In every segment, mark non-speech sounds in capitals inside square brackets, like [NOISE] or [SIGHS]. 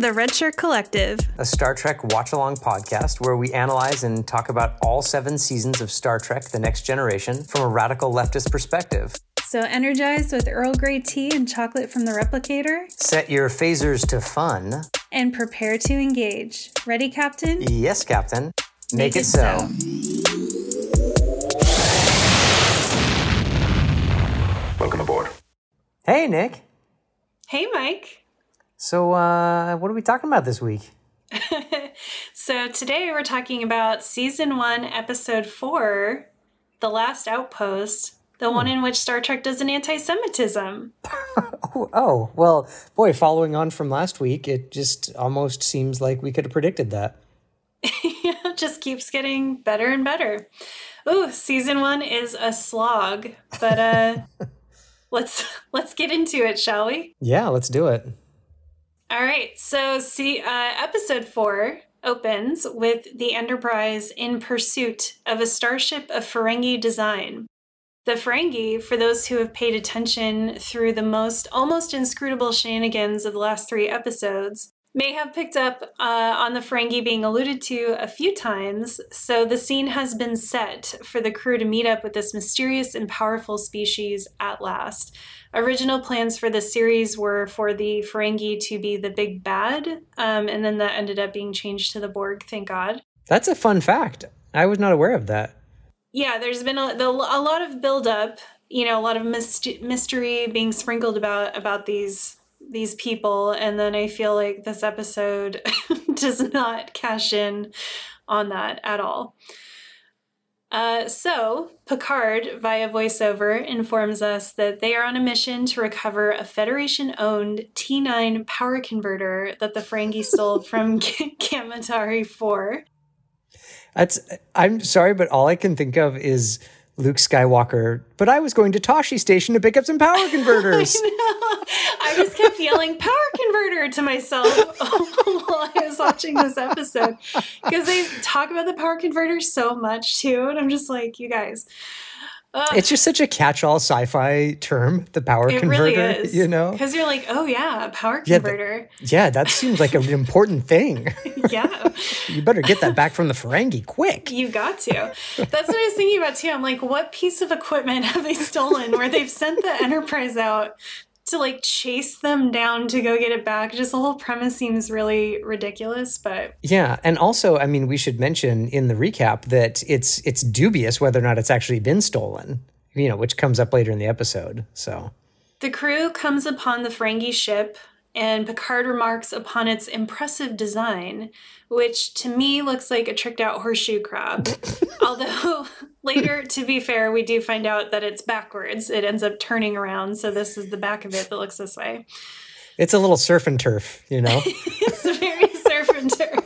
Welcome to the Red Shirt Collective, a Star Trek watch along podcast where we analyze and talk about all seven seasons of Star Trek The Next Generation from a radical leftist perspective. So, energized with Earl Grey tea and chocolate from the replicator. Set your phasers to fun. And prepare to engage. Ready, Captain? Yes, Captain. Make, Make it, it, so. so. Welcome aboard. Hey, Nick. Hey, Mike. So, uh, what are we talking about this week? [LAUGHS] so, today we're talking about season one, episode four, The Last Outpost, the hmm. one in which Star Trek does an anti Semitism. [LAUGHS] oh, oh, well, boy, following on from last week, it just almost seems like we could have predicted that. [LAUGHS] yeah, just keeps getting better and better. Ooh, season one is a slog, but uh let's let's get into it, shall we? Yeah, let's do it. All right. So, see, uh, episode four opens with the Enterprise in pursuit of a starship of Ferengi design. The Ferengi, for those who have paid attention through the most almost inscrutable shenanigans of the last three episodes, may have picked up uh, on the Ferengi being alluded to a few times, so the scene has been set for the crew to meet up with this mysterious and powerful species at last. Original plans for the series were for the Ferengi to be the big bad, um, and then that ended up being changed to the Borg, thank God. That's a fun fact. I was not aware of that. Yeah, there's been a, the, a lot of buildup, you know, a lot of myst- mystery being sprinkled about about these these people and then i feel like this episode [LAUGHS] does not cash in on that at all. Uh, so picard via voiceover informs us that they are on a mission to recover a federation owned t9 power converter that the ferengi stole [LAUGHS] from Gamma Tauri 4 that's i'm sorry but all i can think of is Luke Skywalker, but I was going to Tosche Station to pick up some power [LAUGHS] converters. I, I just kept yelling power converter to myself [LAUGHS] while I was watching this episode because they talk about the power converter so much too. And I'm just like, you guys, it's just such a catch-all sci-fi term, the power it converter. Really you know, because you're like, oh yeah, power converter. Yeah, th- yeah, that seems like an important thing. [LAUGHS] yeah, [LAUGHS] you better get that back from the Ferengi quick. You got to. That's what I was thinking about too. I'm like, what piece of equipment have they stolen where they've sent the Enterprise out to like chase them down to go get it back. Just the whole premise seems really ridiculous, but yeah, and also, I mean, we should mention in the recap that it's it's dubious whether or not it's actually been stolen. You know, which comes up later in the episode. So the crew comes upon the Ferengi ship and Picard remarks upon its impressive design, which to me looks like a tricked out horseshoe crab. [LAUGHS] Although [LAUGHS] later, to be fair, we do find out that it's backwards. It ends up turning around, so this is the back of it that looks this way. It's a little surf and turf, you know? [LAUGHS] it's very surf and turf.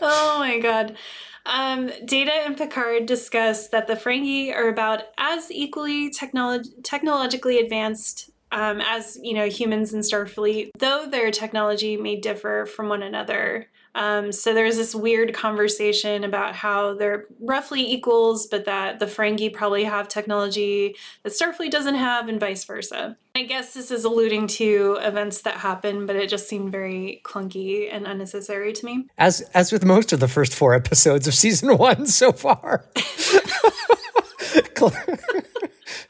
oh my god. Um, Data and Picard discuss that the Ferengi are about as equally technolo- technologically advanced um, as you know humans in starfleet though their technology may differ from one another. Um, so there's this weird conversation about how they're roughly equals but that the ferengi probably have technology that starfleet doesn't have and vice versa. I guess this is alluding to events that happen but it just seemed very clunky and unnecessary to me. As as with most of the first four episodes of season one so far [LAUGHS] [LAUGHS] [LAUGHS]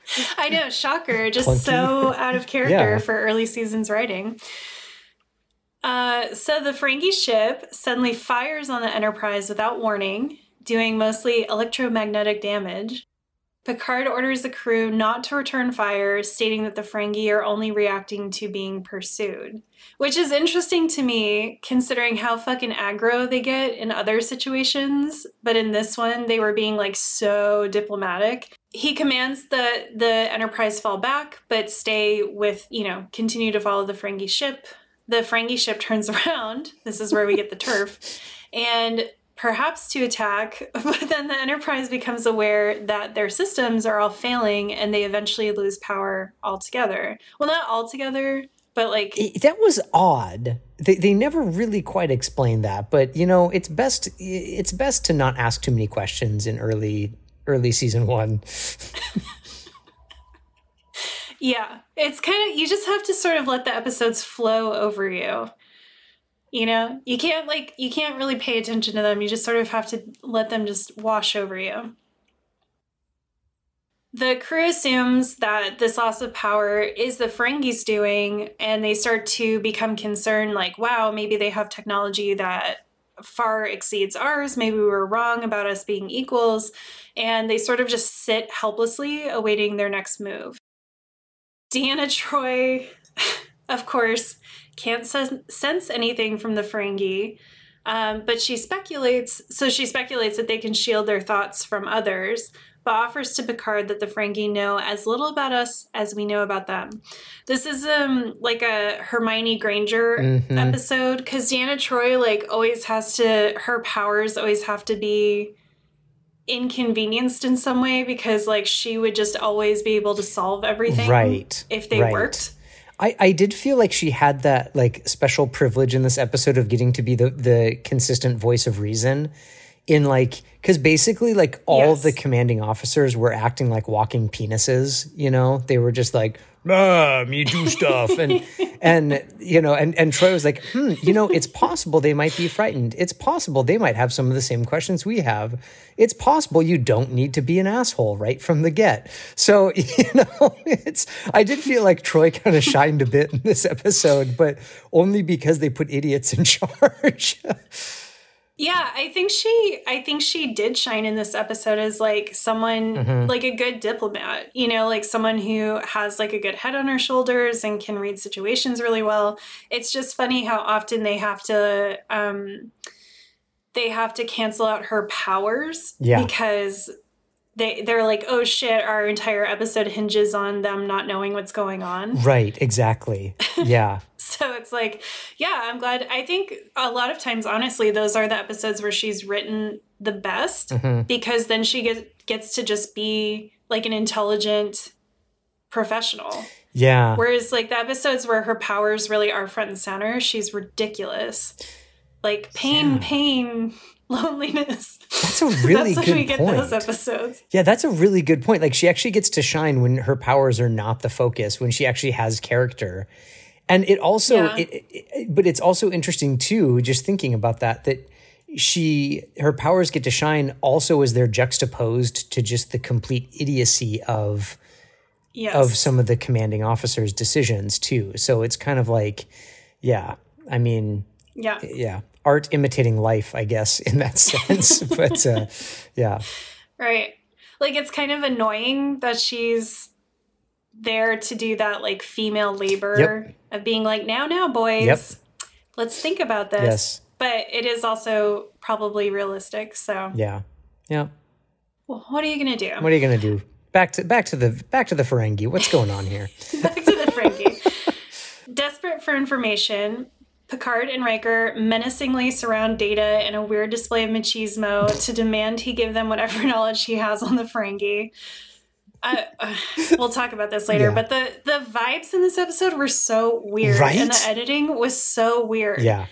[LAUGHS] I know, shocker. Just Clunky. so out of character yeah. for early seasons writing. Uh, so the Ferengi ship suddenly fires on the Enterprise without warning, doing mostly electromagnetic damage. Picard orders the crew not to return fire, stating that the Ferengi are only reacting to being pursued. Which is interesting to me, considering how fucking aggro they get in other situations. But in this one, they were being like so diplomatic. He commands the the Enterprise fall back, but stay with you know continue to follow the Ferengi ship. The Ferengi ship turns [LAUGHS] around. This is where we get the turf, and perhaps to attack, [LAUGHS] but then the Enterprise becomes aware that their systems are all failing and they eventually lose power altogether. Well, not altogether, but like. That was odd. They, they never really quite explained that, but you know, it's best it's best to not ask too many questions in early early season 1. [LAUGHS] Yeah, it's kind of you just have to sort of let the episodes flow over you. You know, you can't like you can't really pay attention to them. You just sort of have to let them just wash over you. The crew assumes that this loss of power is the Ferengis doing, and they start to become concerned like, wow, maybe they have technology that far exceeds ours. Maybe we were wrong about us being equals. And they sort of just sit helplessly awaiting their next move. Deanna Troi, [LAUGHS] of course, can't sense anything from the Ferengi, um, but she speculates. So she speculates that they can shield their thoughts from others, but offers to Picard that the Ferengi know as little about us as we know about them. This is um like a Hermione Granger mm-hmm. episode because Deanna Troi like always has to her powers always have to be inconvenienced in some way because like she would just always be able to solve everything right if they right. worked I, I did feel like she had that like special privilege in this episode of getting to be the the consistent voice of reason in like because basically like all yes. of the commanding officers were acting like walking penises you know they were just like ah, me do stuff. And [LAUGHS] and you know and and Troi was like hmm you know it's possible they might be frightened. It's possible they might have some of the same questions we have. It's possible you don't need to be an asshole right from the get. So [LAUGHS] you know it's i did feel like Troi kind of shined a bit in this episode but only because they put idiots in [LAUGHS] charge yeah, I think she I think she did shine in this episode as like someone mm-hmm. like a good diplomat, you know, like someone who has like a good head on her shoulders and can read situations really well. It's just funny how often they have to um they have to cancel out her powers yeah. because they they're like, oh shit, our entire episode hinges on them not knowing what's going on. Right, exactly. [LAUGHS] Yeah. [LAUGHS] so it's like, yeah, I'm glad. I think a lot of times, honestly, those are the episodes where she's written the best mm-hmm. because then she get, gets to just be like an intelligent professional. Yeah. Whereas like the episodes where her powers really are front and center, she's ridiculous. Like pain, yeah. pain, [LAUGHS] loneliness. That's a [LAUGHS] really that's good we get point. Those episodes. Yeah, that's a really good point. Like she actually gets to shine when her powers are not the focus, when she actually has character. And it also, yeah. it, it, but it's also interesting too, just thinking about that, that she, her powers get to shine also as they're juxtaposed to just the complete idiocy of, yes. of some of the commanding officers' decisions too. So it's kind of like, yeah, I mean, yeah, yeah, art imitating life, I guess, [LAUGHS] in that sense. [LAUGHS] but uh, yeah. Right. Like it's kind of annoying that she's there to do that like female labor yep. Of being like, now, now, boys, yep. let's think about this. Yes. But it is also probably realistic. So yeah, yeah. Well, what are you gonna do? What are you gonna do? Back to back to the back to the Ferengi. What's going on here? [LAUGHS] back to the Ferengi. Desperate for information, Picard and Riker menacingly surround Data in a weird display of machismo to demand he give them whatever [LAUGHS] knowledge he has on the Ferengi. Uh, uh, [LAUGHS] we'll talk about this later, yeah. but the the vibes in this episode were so weird, right? and the editing was so weird. Yeah.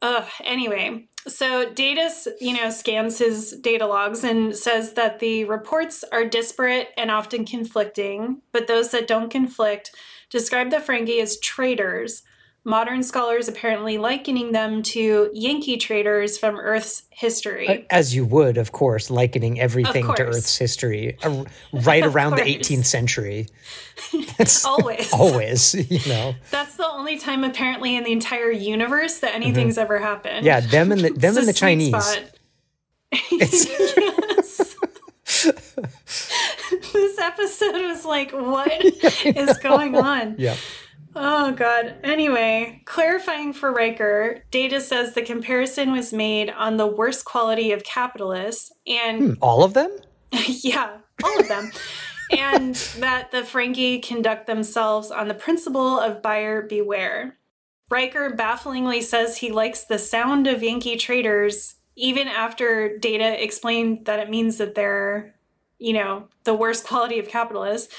Ugh. Anyway, so Data, you know, scans his data logs and says that the reports are disparate and often conflicting, but those that don't conflict describe the Ferengi as traitors modern scholars apparently likening them to Yankee traders from Earth's history. Uh, as you would, of course, likening everything to Earth's history uh, right [LAUGHS] around course. the 18th century. [LAUGHS] That's always. Always, [LAUGHS] you know. That's the only time apparently in the entire universe that anything's mm-hmm. ever happened. Yeah, them and the them and the Chinese. yes. this episode was like, what is going on? Yeah. Oh, God. Anyway, clarifying for Riker, Data says the comparison was made on the worst quality of capitalists and. Hmm, all of them? [LAUGHS] yeah, all of them. and that the Ferengi conduct themselves on the principle of buyer beware. Riker bafflingly says he likes the sound of Yankee traders, even after Data explained that it means that they're, you know, the worst quality of capitalists.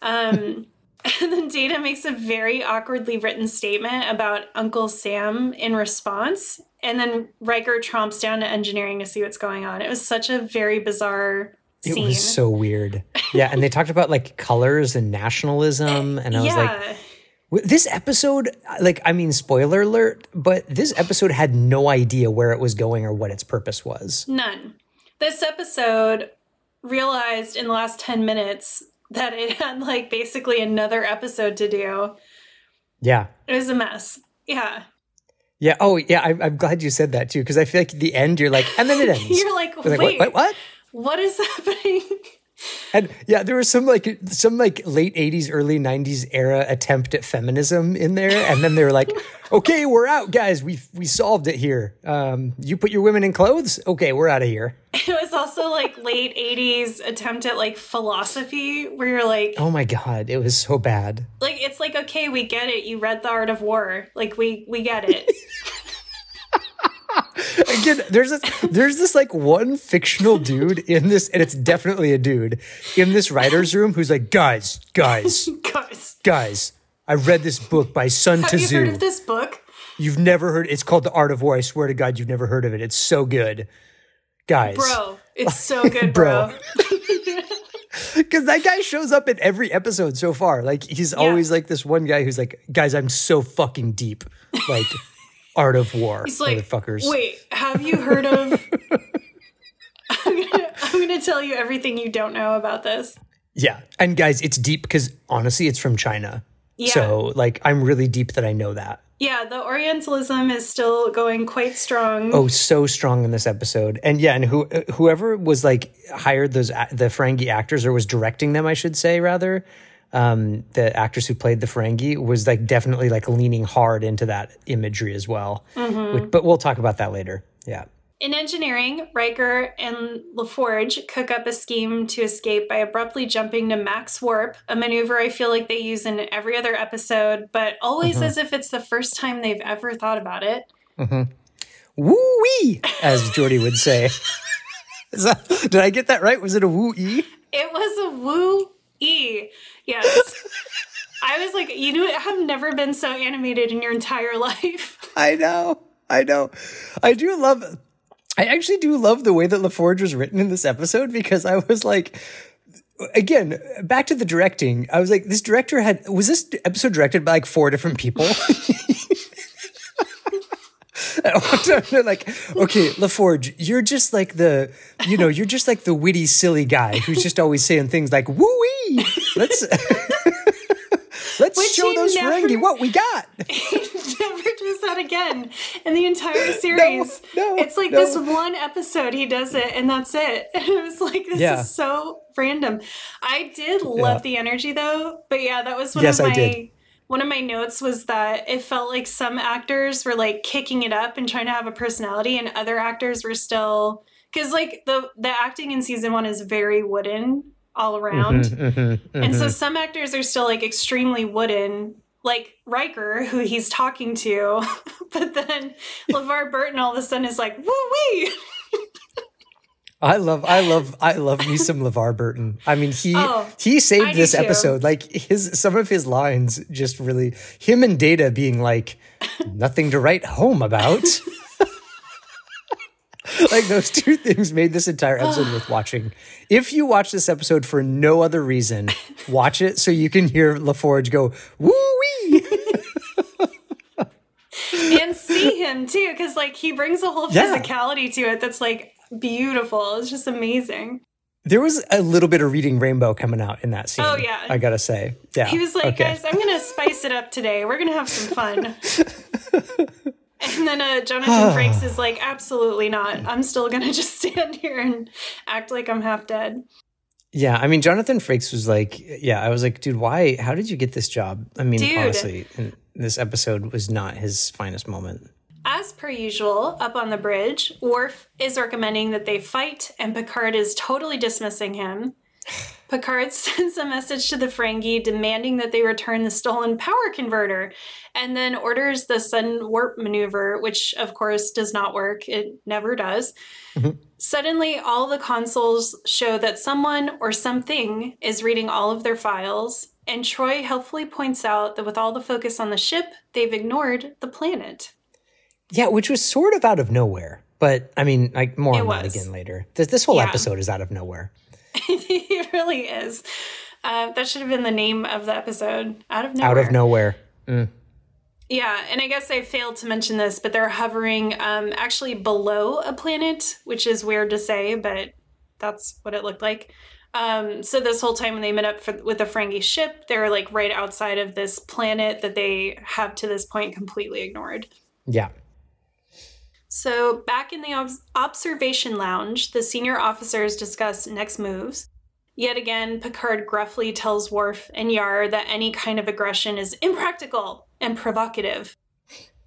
Um, [LAUGHS] [LAUGHS] And then Data makes a very awkwardly written statement about Uncle Sam in response. And then Riker tromps down to engineering to see what's going on. It was such a very bizarre scene. It was so weird. Yeah, and they talked about like colors and nationalism, and I was yeah. like, this episode, like, I mean, spoiler alert, but this episode had no idea where it was going or what its purpose was. None. This episode realized in the last 10 minutes that it had like basically another episode to do. Yeah. It was a mess. Yeah. Yeah. Oh, yeah. I, am glad you said that too, because I feel like at the end, you're like, and then it [LAUGHS] ends. you're like, wait, like, what, what? What is [LAUGHS] happening? And yeah, there was some like some like late '80s, early '90s era attempt at feminism in there, and then they were like, [LAUGHS] "Okay, we're out, guys. We we solved it here. Um, you put your women in clothes. Okay, we're out of here." It was also like late '80s attempt at like philosophy, where you're like, "Oh my god, it was so bad." Like it's like, okay, we get it. You read the Art of War. Like we we get it. [LAUGHS] [LAUGHS] Again, there's this, there's this like one fictional dude in this, and it's definitely a dude in this writer's room who's like, guys, guys, [LAUGHS] guys, guys. I read this book by Sun Have Tzu. you heard of this book? You've never heard. It's called The Art of War. I swear to God, you've never heard of it. It's so good, guys. Bro, it's [LAUGHS] so good, bro. Because that guy shows up in every episode so far. Like he's yeah. always like this one guy who's like, guys, I'm so fucking deep. Like. Art of War, He's like, motherfuckers. Wait, have you heard of? [LAUGHS] I'm, gonna, I'm gonna tell you everything you don't know about this. Yeah, and guys, it's deep because honestly, it's from China. Yeah. So, like, I'm really deep that I know that. Yeah, the Orientalism is still going quite strong. Oh, so strong in this episode, and yeah, and who whoever was like hired those the Ferengi actors or was directing them, I should say rather, um, the actress who played the Ferengi was like definitely like leaning hard into that imagery as well. Mm-hmm. Which, but we'll talk about that later. Yeah. In engineering, Riker and LaForge cook up a scheme to escape by abruptly jumping to max warp, a maneuver I feel like they use in every other episode, but always mm-hmm. as if it's the first time they've ever thought about it. Mm-hmm. Woo wee, as Geordi would say. [LAUGHS] that, did I get that right? Was it a woo e? It was a woo E. Yes. I was like, you know, I have never been so animated in your entire [LAUGHS] life. I know. I know. I do love I actually do love the way that LaForge was written in this episode because I was like again, back to the directing. I was like, this director had was this episode directed by like four different people? [LAUGHS] like, okay, LaForge, you're just like the, you know, you're just like the witty, silly guy who's just always saying things like "woo wee." Let's [LAUGHS] let's Which show those never, Ferengi what we got. [LAUGHS] He never does that again in the entire series. No, no it's like no. this one episode he does it, and that's it. [LAUGHS] And it was like this yeah. is so random. I did love yeah. the energy though, but yeah, that was one yes, of my one of my notes was that it felt like some actors were like kicking it up and trying to have a personality and other actors were still because like the the acting in season one is very wooden all around [LAUGHS] mm-hmm, and so mm-hmm. some actors are still like extremely wooden like Riker, who he's talking to, [LAUGHS] but then [LAUGHS] LeVar Burton all of a sudden is like, woo wee. I love, I love, I love me some LeVar Burton. I mean, he oh, he saved this episode. Like his some of his lines just really him and Data being like nothing to write home about. [LAUGHS] like those two things made this entire episode worth watching. If you watch this episode for no other reason, [LAUGHS] watch it so you can hear LaForge go woo wee. [LAUGHS] and see him too, because like he brings a whole physicality yeah. to it that's like beautiful. It's just amazing. There was a little bit of reading Rainbow coming out in that scene. Oh yeah, I gotta say, yeah. He was like, okay. "Guys, I'm gonna spice it up today. We're gonna have some fun." And then uh, Jonathan [SIGHS] Frakes is like, "Absolutely not. I'm still gonna [LAUGHS] just stand here and act like I'm half dead." Yeah, I mean, Jonathan Frakes was like, "Yeah." I was like, "Dude, why? How did you get this job?" I mean, Dude. honestly, this episode was not his finest moment. As per usual, up on the bridge, Worf is recommending that they fight, and Picard is totally dismissing him. Picard [LAUGHS] sends a message to the Ferengi demanding that they return the stolen power converter, and then orders the sudden warp maneuver, which of course does not work. It never does. Mm-hmm. Suddenly, all the consoles show that someone or something is reading all of their files, and Troi helpfully points out that with all the focus on the ship, they've ignored the planet. Yeah, which was sort of out of nowhere. But I mean, like more it on was. that again later. This, this whole yeah. episode is out of nowhere. [LAUGHS] it really is. Uh, that should have been the name of the episode. Out of nowhere. Out of nowhere. Mm. Yeah, and I guess I failed to mention this, but they're hovering um, actually below a planet, which is weird to say, but that's what it looked like. Um, so this whole time when they met up for, with the Ferengi ship, they're like right outside of this planet that they have to this point completely ignored. Yeah. So back in the ob- observation lounge, the senior officers discuss next moves. Yet again, Picard gruffly tells Worf and Yar that any kind of aggression is impractical and provocative.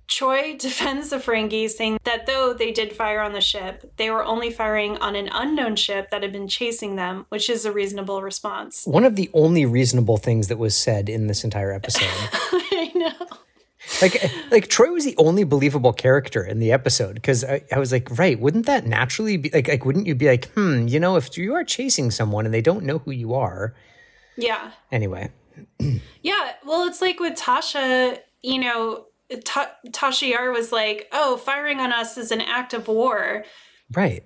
Troi defends the Ferengi, saying that though they did fire on the ship, they were only firing on an unknown ship that had been chasing them, which is a reasonable response. One of the only reasonable things that was said in this entire episode. [LAUGHS] I know. Like, like Troi was the only believable character in the episode because I, I, was like, right, wouldn't that naturally be like, like, wouldn't you be like, hmm, you know, if you are chasing someone and they don't know who you are? Yeah. Anyway. [CLEARS THROAT] yeah. Well, it's like with Tasha, you know, Ta- Tasha Yar was like, "Oh, firing on us is an act of war." Right.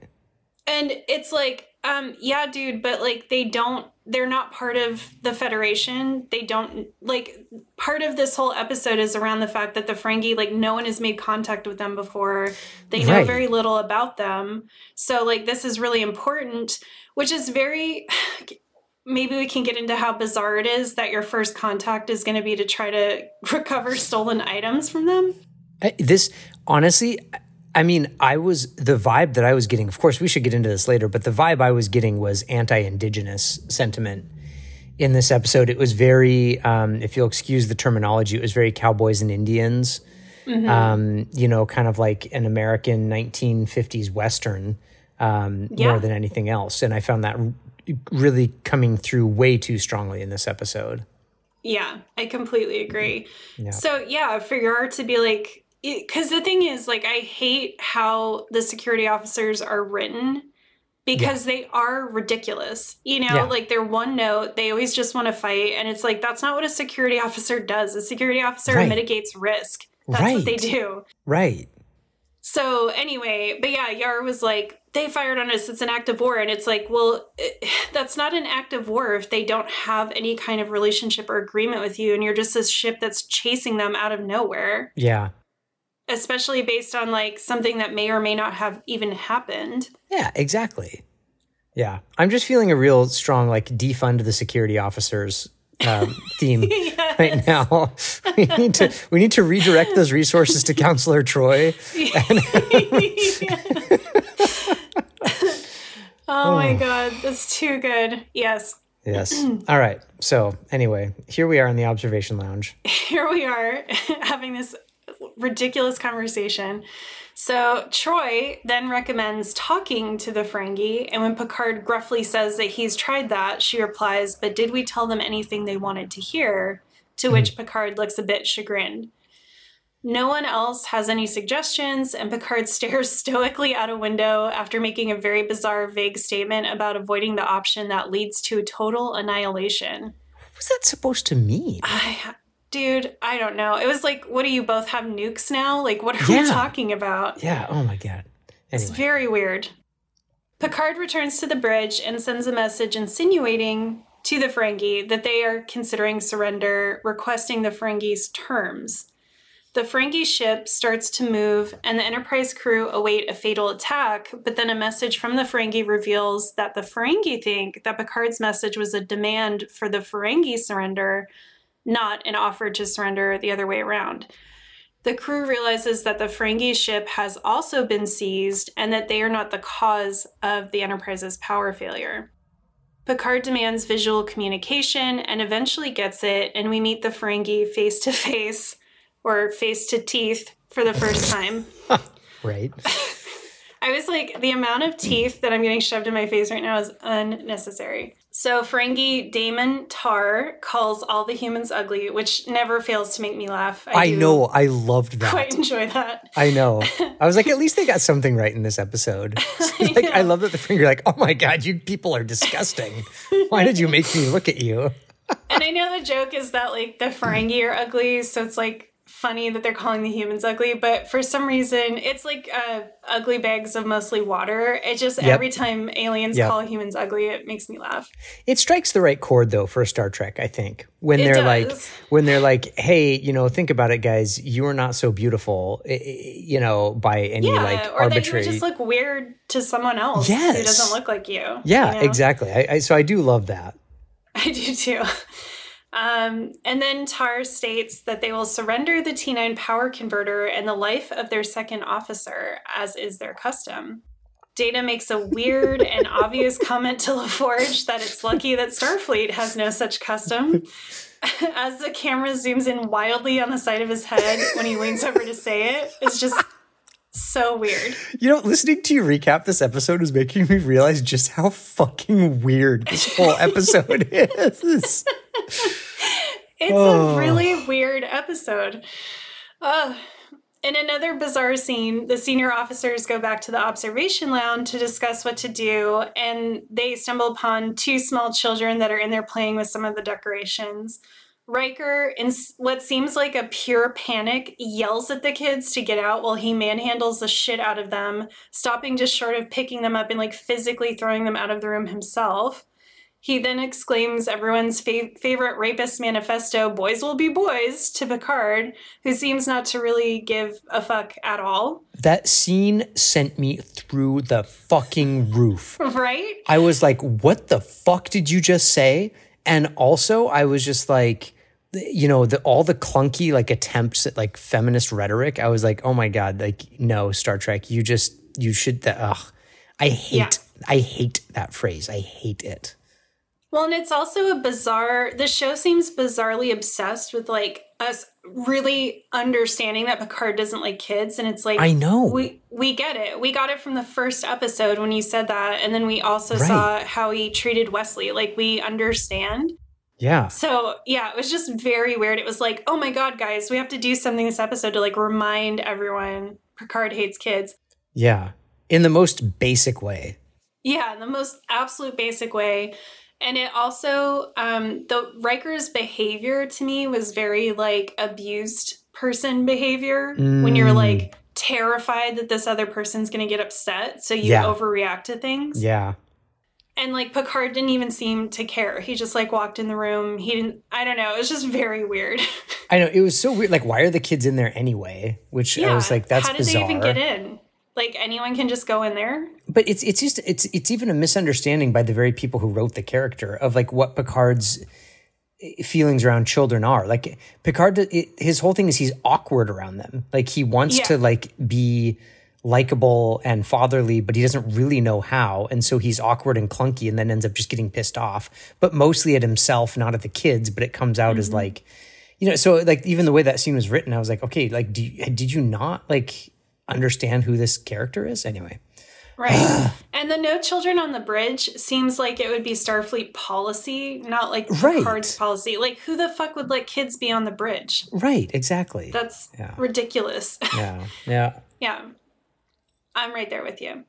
And it's like, um, yeah, dude, but like they don't they're not part of the Federation. They don't like part of this whole episode is around the fact that the Ferengi, like no one has made contact with them before. They know right. very little about them. So like this is really important, which is very [SIGHS] maybe we can get into how bizarre it is that your first contact is going to be to try to [LAUGHS] recover stolen items from them. This honestly, I mean, I was the vibe that I was getting. Of course, we should get into this later, but the vibe I was getting was anti-indigenous sentiment in this episode. It was very, um, if you'll excuse the terminology, it was very cowboys and Indians. Mm-hmm. Um, you know, kind of like an American 1950s Western um, yeah. more than anything else. And I found that really coming through way too strongly in this episode. Yeah, I completely agree. Yeah. So, yeah, for Yar to be like, because the thing is, like, I hate how the security officers are written because yeah. they are ridiculous. You know, yeah. like they're one note, they always just want to fight. And it's like, that's not what a security officer does. A security officer right. mitigates risk. That's right. what they do. Right. So, anyway, but yeah, Yar was like, they fired on us. It's an act of war. And it's like, well, it, [SIGHS] that's not an act of war if they don't have any kind of relationship or agreement with you. And you're just this ship that's chasing them out of nowhere. Yeah. Especially based on like something that may or may not have even happened. Yeah, exactly. Yeah. I'm just feeling a real strong, like, defund the security officers um, [LAUGHS] theme yes. right now. [LAUGHS] We need to we need to redirect those resources to Counselor Troi. And- [LAUGHS] Oh, my god, that's too good. Yes. Yes. [CLEARS THROAT] All right. So, anyway, here we are in the observation lounge. Here we are having this ridiculous conversation. So, Troi then recommends talking to the Ferengi, and when Picard gruffly says that he's tried that, she replies, But did we tell them anything they wanted to hear? To which hmm. Picard looks a bit chagrined. No one else has any suggestions, and Picard [LAUGHS] stares stoically out a window after making a very bizarre, vague statement about avoiding the option that leads to total annihilation. What's that supposed to mean? I, dude, I don't know. It was like, what do you both have nukes now? Like, what are yeah. we talking about? Yeah, oh my God. Anyway. It's very weird. Picard returns to the bridge and sends a message insinuating to the Ferengi that they are considering surrender, requesting the Ferengi's terms. The Ferengi ship starts to move, and the Enterprise crew await a fatal attack. But then a message from the Ferengi reveals that the Ferengi think that Picard's message was a demand for the Ferengi surrender, not an offer to surrender the other way around. The crew realizes that the Ferengi ship has also been seized and that they are not the cause of the Enterprise's power failure. Picard demands visual communication and eventually gets it, and we meet the Ferengi face to face or face to teeth for the first time. [LAUGHS] right. [LAUGHS] I was like, the amount of teeth that I'm getting shoved in my face right now is unnecessary. So Ferengi DaiMon Tarr calls all the humans ugly, which never fails to make me laugh. I, I know. I loved that. Quite enjoy that. I know. [LAUGHS] I was like, at least they got something right in this episode. [LAUGHS] [LAUGHS] like, I, I love that the Ferengi like, oh my god, you people are disgusting. Why did you make me look at you? and I know the joke is that like the Ferengi are ugly, so it's like funny that they're calling the humans ugly, but for some reason, it's like uh, ugly bags of mostly water. It just yep. every time aliens yep. call humans ugly, it makes me laugh. It strikes the right chord though for Star Trek, I think. When it they're does. like, when they're like, hey, you know, think about it, guys. You are not so beautiful, you know, by any yeah, like or arbitrary. Or just look weird to someone else yes. who doesn't look like you. Yeah, you know? exactly. I, I, so I do love that. [LAUGHS] I do too. Um, and then Tarr states that they will surrender the T9 power converter and the life of their second officer, as is their custom. Data makes a weird and [LAUGHS] obvious comment to LaForge that it's lucky that Starfleet has no such custom. [LAUGHS] As the camera zooms in wildly on the side of his head when he leans over to say it, it's just so weird. You know, listening to you recap this episode is making me realize just how fucking weird this whole [LAUGHS] episode is. [LAUGHS] it's oh. a really weird episode. Uh, in another bizarre scene, the senior officers go back to the observation lounge to discuss what to do, and they stumble upon two small children that are in there playing with some of the decorations. Riker, in what seems like a pure panic, yells at the kids to get out while he manhandles the shit out of them, stopping just short of picking them up and like physically throwing them out of the room himself. He then exclaims everyone's fa- favorite rapist manifesto, boys will be boys, to Picard, who seems not to really give a fuck at all. That scene sent me through the fucking roof. [LAUGHS] Right? I was like, what the fuck did you just say? And also, I was just like, you know, the, all the clunky like attempts at like feminist rhetoric. I was like, oh my god, like no, Star Trek, you just you should. The, ugh, I hate, yeah. I hate that phrase. I hate it. Well, and it's also a bizarre. The show seems bizarrely obsessed with like us really understanding that Picard doesn't like kids, and it's like I know we we get it. We got it from the first episode when you said that, and then we also right. saw how he treated Wesley. Like we understand. Yeah. So yeah, it was just very weird. It was like, oh my god, guys, we have to do something this episode to like remind everyone Picard hates kids. Yeah, in the most basic way. Yeah, in the most absolute basic way and it also um the Riker's behavior to me was very like abused person behavior mm. when you're mm. like terrified that this other person's going to get upset so you yeah. overreact to things. Yeah. And like Picard didn't even seem to care. He just like walked in the room. He didn't I don't know, it was just very weird. [LAUGHS] I know, it was so weird like why are the kids in there anyway? Which yeah. I was like that's How did bizarre. they even get in? Like anyone can just go in there. But it's it's just it's it's even a misunderstanding by the very people who wrote the character of like what Picard's eh, feelings around children are. Like Picard, it, his whole thing is he's awkward around them. Like he wants yeah. to like be likable and fatherly, but he doesn't really know how. And so he's awkward and clunky and then ends up just getting pissed off, but mostly at himself, not at the kids. But it comes out mm-hmm. as like, you know, so like even the way that scene was written, I was like, okay, like, do you, did you not like understand who this character is anyway. Right. [SIGHS] and the no children on the bridge seems like it would be Starfleet policy, not like right. Picard's policy. Like who the fuck would let kids be on the bridge? Right, exactly. That's yeah. ridiculous. [LAUGHS] Yeah. Yeah. yeah. I'm right there with you.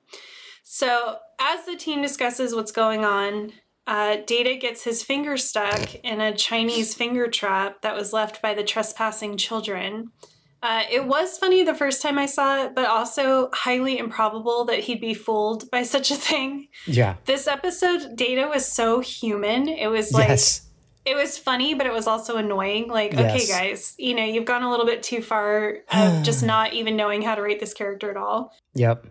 So, as the team discusses what's going on, uh, Data gets his finger stuck in a Chinese finger trap that was left by the trespassing children. Uh, it was funny the first time I saw it, but also highly improbable that he'd be fooled by [LAUGHS] such a thing. Yeah. This episode, Data was so human. It was like. Yes. It was funny, but it was also annoying. Like, yes. okay, guys, you know, you've gone a little bit too far of [SIGHS] just not even knowing how to rate this character at all. Yep.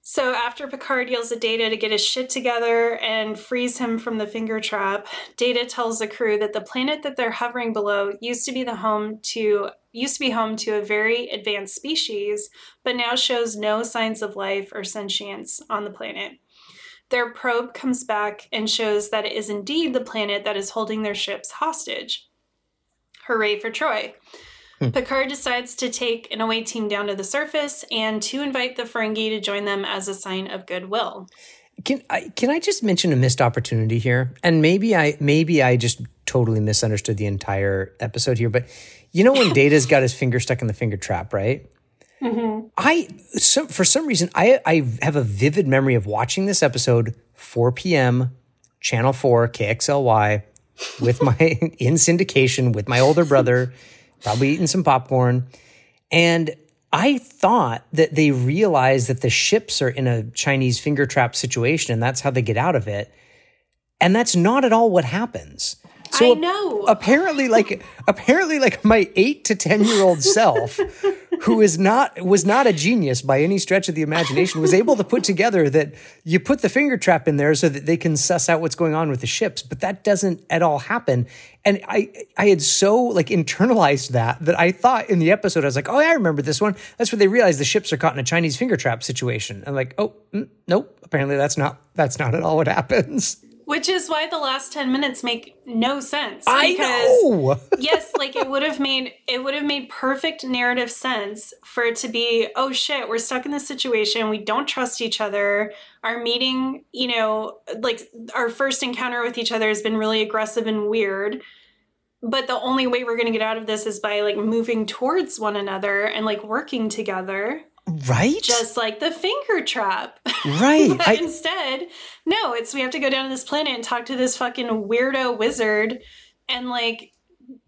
So after Picard yells at Data to get his shit together and frees him from the finger trap, Data tells the crew that the planet that they're hovering below used to be the home to used to be home to a very advanced species, but now shows no signs of life or sentience on the planet. Their probe comes back and shows that it is indeed the planet that is holding their ships hostage. Hooray for Troi! Hmm. Picard decides to take an away team down to the surface and to invite the Ferengi to join them as a sign of goodwill. Can I can I just mention a missed opportunity here? And maybe I maybe I just totally misunderstood the entire episode here, but you know when Data's got his finger stuck in the finger trap, right? Mm-hmm. I so for some reason I I have a vivid memory of watching this episode 4 p.m. Channel 4 KXLY with my [LAUGHS] in syndication with my older brother probably eating some popcorn. And I thought that they realized that the ships are in a Chinese finger trap situation and that's how they get out of it. And that's not at all what happens. So I know. Apparently, like [LAUGHS] apparently, like my eight to ten year old self, who is not was not a genius by any stretch of the imagination, was able to put together that you put the finger trap in there so that they can suss out what's going on with the ships, but that doesn't at all happen. And I I had so like internalized that that I thought in the episode I was like, oh, I remember this one. That's where they realize the ships are caught in a Chinese finger trap situation. I'm like, oh, mm, nope. Apparently, that's not that's not at all what happens. Which is why the last 10 minutes make no sense. I know. [LAUGHS] yes, like it would have made it would have made perfect narrative sense for it to be, oh shit, we're stuck in this situation. We don't trust each other. Our meeting, you know, like our first encounter with each other has been really aggressive and weird. But the only way we're going to get out of this is by like moving towards one another and like working together. Right? Just like the finger trap. Right. [LAUGHS] but I, instead, no, it's we have to go down to this planet and talk to this fucking weirdo wizard and like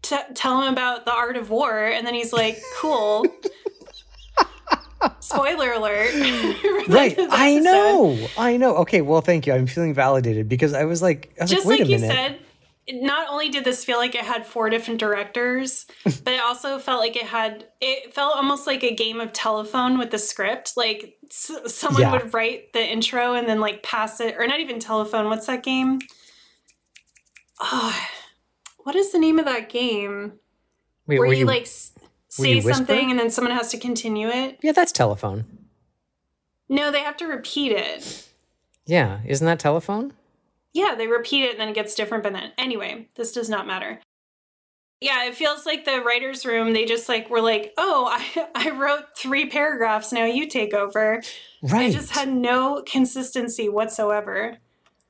t- tell him about the art of war. And then he's like, cool. [LAUGHS] Spoiler alert. [LAUGHS] right. I know. I know. Okay. Well, thank you. I'm feeling validated because I was like, I was just like, like you said, not only did this feel like it had four different directors, [LAUGHS] but it also felt like it had it felt almost like a game of telephone with the script. Like s- someone yeah. would write the intro and then like pass it, or not even telephone. What's that game? Oh, what is the name of that game? Wait, Where you, you, like say you something and then someone has to continue it. Yeah, that's telephone. No, they have to repeat it. Yeah, isn't that telephone? Yeah, they repeat it and then it gets different, but then anyway, this does not matter. Yeah, it feels like the writer's room, they just like were like, oh, [LAUGHS] I, I wrote three paragraphs, now you take over. Right. It just had no consistency whatsoever.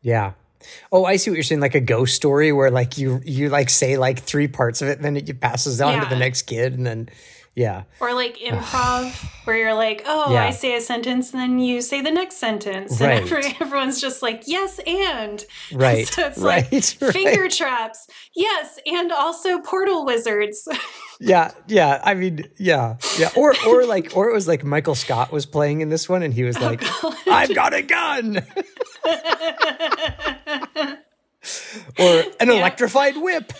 Yeah. Oh, I see what you're saying. Like a ghost story where like you you like say like three parts of it, and then it passes on yeah. to the next kid, and then yeah. Or like [SIGHS] improv, where you're like, oh, yeah. I say a sentence, and then you say the next sentence. Right. And every, everyone's just like, yes, and. [LAUGHS] Right. so it's right. like [LAUGHS] right. finger traps. Yes, and also portal wizards. [LAUGHS] yeah, yeah. I mean, yeah, yeah. Or or like or it was like Michael Scott was playing in this one, and he was oh, like, oh, I've got a gun. or an yeah. electrified whip.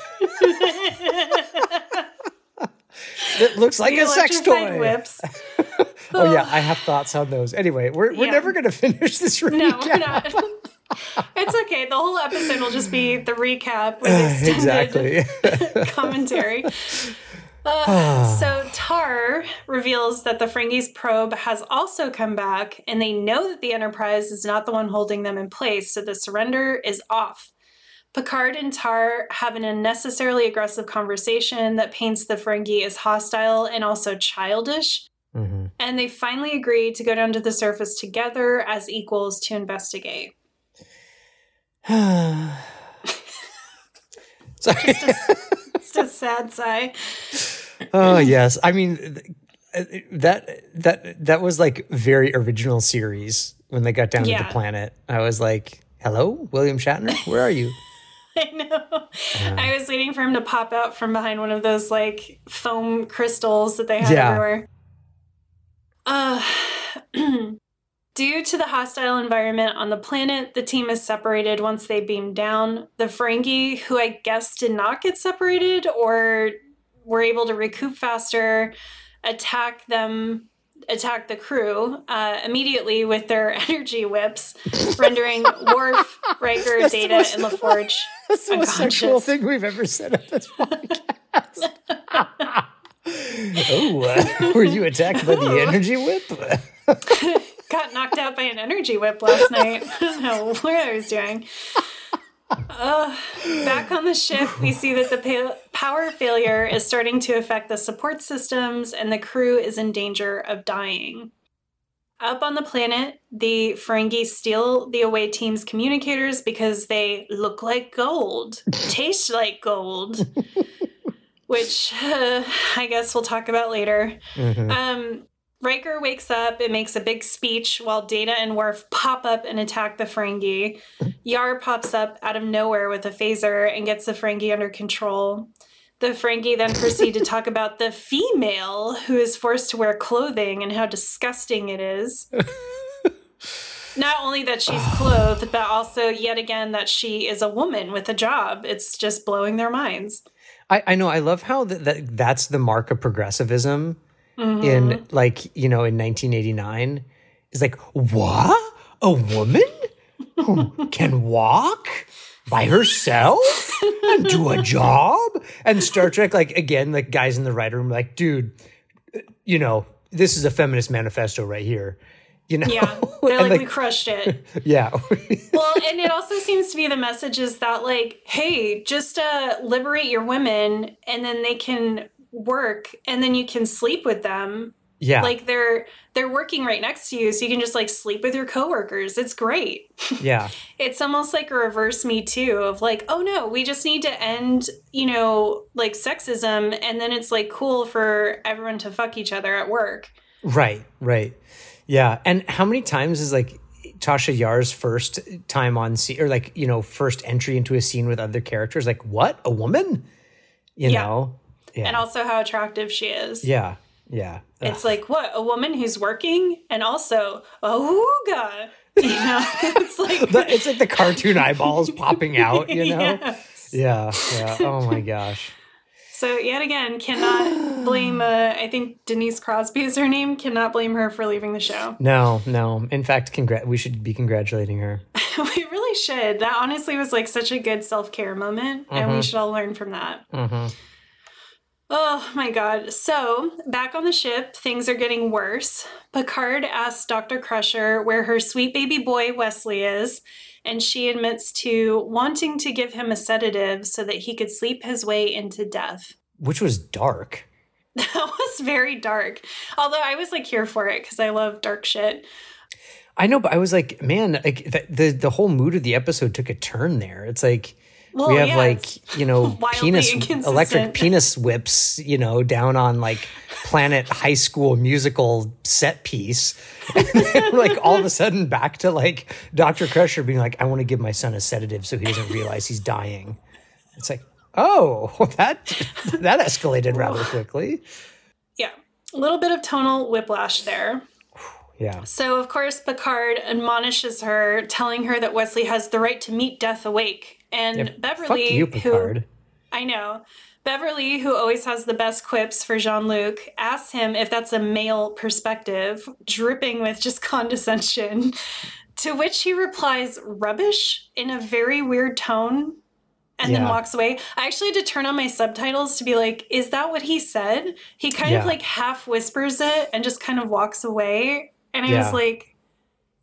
It looks like the a sex toy. Whips. [LAUGHS] oh yeah, I have thoughts on those. Anyway, we're we're yeah. never going to finish this recap. No, we're not. [LAUGHS] [LAUGHS] it's okay. The whole episode will just be the recap with [SIGHS] extended exactly. commentary. Uh, [SIGHS] so Tarr reveals that the Ferengi's probe has also come back, and they know that the Enterprise is not the one holding them in place, so the surrender is off. Picard and Tarr have an unnecessarily aggressive conversation that paints the Ferengi as hostile and also childish. Mm-hmm. And they finally agree to go down to the surface together as equals to investigate. [SIGHS] Sorry. just, a, just a sad sigh. Oh yes, I mean that that that was like very original series when they got down yeah. to the planet. I was like, "Hello, William Shatner, where are you?" [LAUGHS] I know. I was waiting for him to pop out from behind one of those like foam crystals that they have yeah. everywhere. Uh, [CLEARS THROAT] due to the hostile environment on the planet, the team is separated once they beam down. The Ferengi, who I guess did not get separated or were able to recoup faster, attack them attack the crew uh, immediately with their [LAUGHS] energy whips, rendering Worf, Riker, Data, most, and LaForge [LAUGHS] That's the most sexual thing we've ever said at this podcast. [LAUGHS] oh, uh, were you attacked by the energy whip? Got knocked out by an energy whip last night. I don't know what I was doing. Uh, back on the ship, we see that the pa- power failure is starting to affect the support systems, and the crew is in danger of dying. Up on the planet, the Ferengi steal the away team's communicators because they look like gold, [LAUGHS] taste like gold, which uh, I guess we'll talk about later. Mm-hmm. Um, Riker wakes up and makes a big speech while Data and Worf pop up and attack the Ferengi. Yar pops up out of nowhere with a phaser and gets the Ferengi under control. The Ferengi then proceed to talk about the female who is forced to wear clothing and how disgusting it is. [LAUGHS] Not only that she's clothed, but also yet again that she is a woman with a job. It's just blowing their minds. I, I know. I love how that, that that's the mark of progressivism mm-hmm. in like you know in 1989 is like what? A woman who [LAUGHS] can walk by herself and do a job? And Star Trek like again like guys in the writer room like dude you know this is a feminist manifesto right here you know? Yeah. [LAUGHS] They're like, like, we crushed it. [LAUGHS] Yeah. Well and it also seems to be the message is that like hey just uh liberate your women and then they can work and then you can sleep with them. Yeah. Like they're they're working right next to you so you can just like sleep with your coworkers. It's great. [LAUGHS] Yeah. It's almost like a reverse me too of like oh no we just need to end you know like sexism and then it's like cool for everyone to fuck each other at work. Right right. Yeah and how many times is like Tasha Yar's first time on scene, or like you know, first entry into a scene with other characters. Like, what a woman, you yeah. know, yeah. and also how attractive she is. Yeah, yeah. It's like what a woman who's working and also a hooga. You know, [LAUGHS] it's like the, it's like the cartoon [LAUGHS] eyeballs popping out. You know. Yes. Yeah. Yeah. Oh my gosh. So yet again, cannot blame. Uh, I think Denise Crosby is her name. Cannot blame her for leaving the show. No, no. In fact, congr- we should be congratulating her. [LAUGHS] we really should. That honestly was like such a good self care moment, mm-hmm. and we mm-hmm. should all learn from that. Mm-hmm. Oh my god. So, back on the ship, things are getting worse. Picard asks Dr. Crusher where her sweet baby boy Wesley is, and she admits to wanting to give him a sedative so that he could sleep his way into death. Which was dark. [LAUGHS] That was very dark. Although I was like here for it because I love dark shit. I know, but I was like, man, like the, the the whole mood of the episode took a turn there. It's like well, we have yeah, like you know [LAUGHS] penis electric penis whips you know down on like planet high school musical set piece. [LAUGHS] And like all of a sudden back to like dr crusher being like i want to give my son a sedative so he doesn't realize he's dying. It's like oh [LAUGHS] that that escalated rather quickly. Yeah a little bit of tonal whiplash there. [SIGHS] Yeah. So, of course, Picard admonishes her, telling her that Wesley has the right to meet death awake and yeah, Beverly, you, who I know, Beverly, who always has the best quips for Jean Luc, asks him if that's a male perspective, dripping with just [LAUGHS] condescension. To which he replies, rubbish, in a very weird tone, and yeah. then walks away. I actually had to turn on my subtitles to be like, is that what he said? He kind yeah. of like half whispers it and just kind of walks away. And I yeah. was like,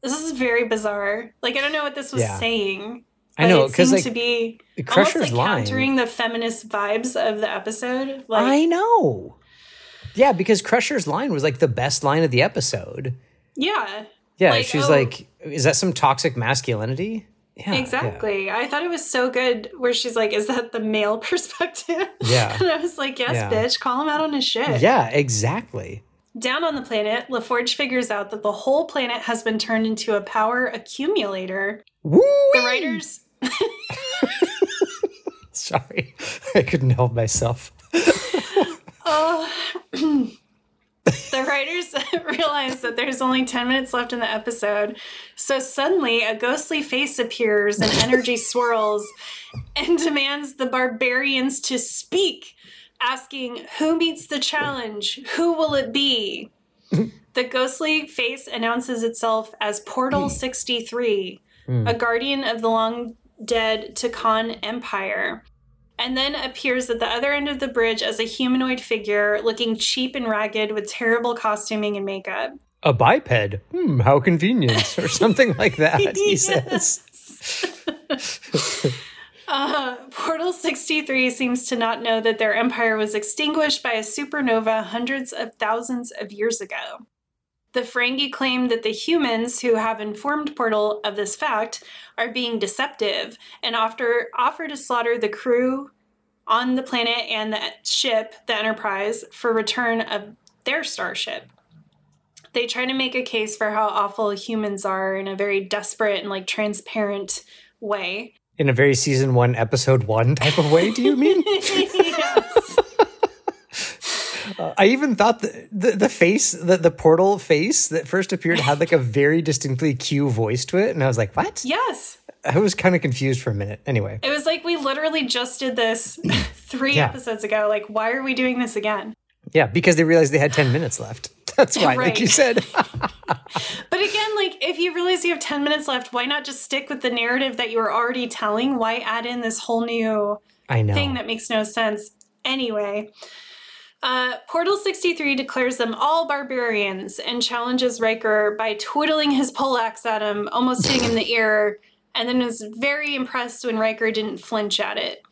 this is very bizarre. Like, I don't know what this was saying. I know because like to be Crusher's almost like line countering the feminist vibes of the episode. Like, I know. Yeah, because Crusher's line was like the best line of the episode. Yeah. Yeah, like, she's oh, like, is that some toxic masculinity? Yeah, exactly. Yeah. I thought it was so good where she's like, is that the male [LAUGHS] perspective? Yeah. [LAUGHS] and I was like, yes, yeah. bitch, call him out on his shit. Yeah, exactly. Down on the planet, LaForge figures out that the whole planet has been turned into a power accumulator. Woo-wee! The writers [LAUGHS] Sorry, I couldn't help myself. [LAUGHS] oh. [CLEARS THROAT] the writers [LAUGHS] realize that there's only 10 minutes left in the episode. So suddenly, a ghostly face appears and energy swirls and demands the barbarians to speak, asking, Who meets the challenge? Who will it be? the ghostly face announces itself as Portal [CLEARS THROAT] 63, mm. a guardian of the long dead Tkon Empire, and then appears at the other end of the bridge as a humanoid figure looking cheap and ragged with terrible costuming and makeup. A biped? Hmm, how convenient, or [LAUGHS] something like that, he says. [LAUGHS] Uh, Portal 63 seems to not know that their empire was extinguished by a supernova hundreds of thousands of years ago. The Ferengi claim that the humans who have informed Portal of this fact are being deceptive and offer, offer to slaughter the crew on the planet and the ship, the Enterprise, for return of their starship. They try to make a case for how awful humans are in a very desperate and like transparent way. In a very season one, episode one type of way, do you mean? yes. [LAUGHS] [LAUGHS] Uh, I even thought the, the, the face, the, the portal face that first appeared had like a very distinctly Q voice to it. And I was like, what? Yes. I was kind of confused for a minute. Anyway, it was like we literally just did this [LAUGHS] three yeah. episodes ago. Like, why are we doing this again? Yeah, because they realized they had 10 minutes left. [LAUGHS] That's why, right. like you said. [LAUGHS] but again, like if you realize you have 10 minutes left, why not just stick with the narrative that you were already telling? Why add in this whole new I know. thing that makes no sense? Anyway, uh, Portal 63 declares them all barbarians and challenges Riker by twiddling his poleaxe at him, almost hitting him in the [LAUGHS] ear, and then was very impressed when Riker didn't flinch at it.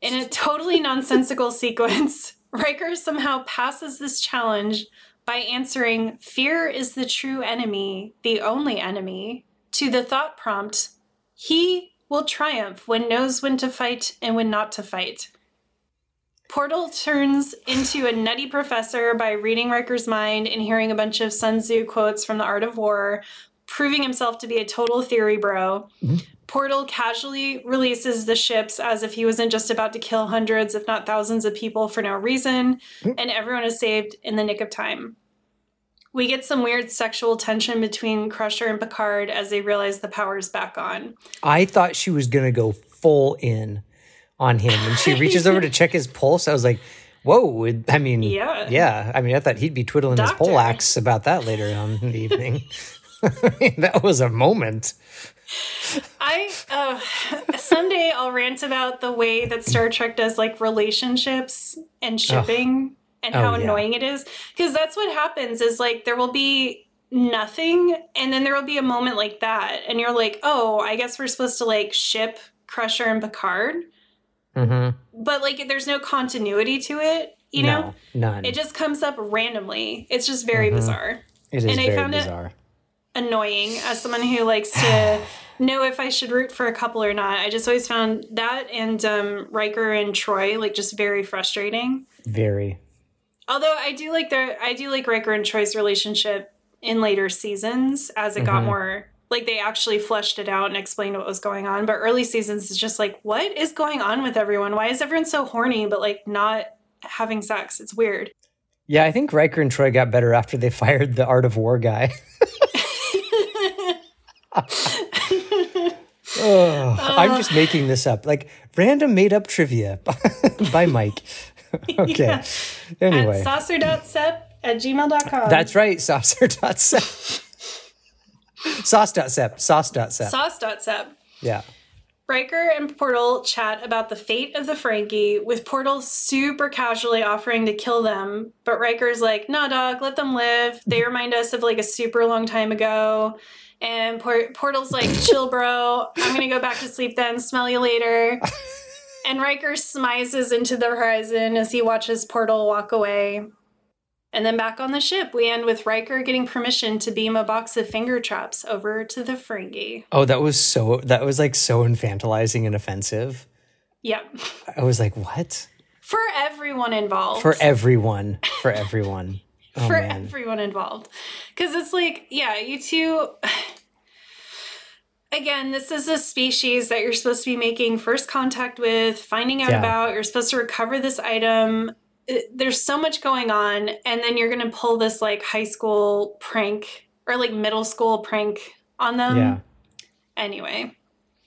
In a totally nonsensical [LAUGHS] sequence, Riker somehow passes this challenge by answering, Fear is the true enemy, the only enemy, to the thought prompt, He will triumph when knows when to fight and when not to fight. Portal turns into a nutty professor by reading Riker's mind and hearing a bunch of Sun Tzu quotes from The Art of War, proving himself to be a total theory bro. Mm-hmm. Portal casually releases the ships as if he wasn't just about to kill hundreds, if not thousands, of people for no reason, mm-hmm. and everyone is saved in the nick of time. We get some weird sexual tension between Crusher and Picard as they realize the power's back on. I thought she was going to go full in on him. And she reaches over to check his pulse. I was like, whoa. I mean, yeah. Yeah. I mean, I thought he'd be twiddling Doctor. his poleaxe about that later on in the evening. [LAUGHS] I mean, that was a moment. I uh, someday I'll rant about the way that Star Trek does like relationships and shipping oh. and how oh, yeah. annoying it is because that's what happens is like there will be nothing and then there will be a moment like that and you're like oh I guess we're supposed to like ship Crusher and Picard Mm-hmm. But like, there's no continuity to it. You no, know, none. It just comes up randomly. It's just very mm-hmm. bizarre. It is and very I found bizarre. It annoying as someone who likes to [SIGHS] know if I should root for a couple or not. I just always found that and um, Riker and Troi like just very frustrating. Very. Although I do like their, I do like Riker and Troi's relationship in later seasons as it mm-hmm. got more like they actually fleshed it out and explained what was going on. But early seasons is just like, what is going on with everyone? Why is everyone so horny but like not having sex? It's weird. Yeah, I think Riker and Troi got better after they [LAUGHS] fired the Art of War guy. [LAUGHS] oh, I'm just making this up. Like random made up trivia [LAUGHS] by Mike. okay. Yeah. Anyway. At saucer.sep at gmail.com. That's right. Saucer.sep. Sauce.sep. Sauce.sep. Sauce.sep. Yeah. Riker and Portal chat about the fate of the Ferengi, with Portal super casually offering to kill them. But Riker's like, nah, dog, let them live. They remind us of like a super long time ago. And Port- Portal's like, [LAUGHS] chill, bro. I'm going to go back to sleep then. Smell you later. [LAUGHS] and Riker smizes into the horizon as he watches Portal walk away. And then back on the ship, we end with Riker getting permission to beam a box of finger traps over to the Ferengi. Oh, that was so that was like so infantilizing and offensive. Yep. I was like, what? For everyone involved. For everyone. For everyone. [LAUGHS] Oh, For man. everyone involved. Because it's like, yeah, you two. [SIGHS] Again, this is a species that you're supposed to be making first contact with, finding out yeah. about. You're supposed to recover this item there's so much going on and then you're gonna pull this like high school prank or like middle school prank on them. Yeah. Anyway.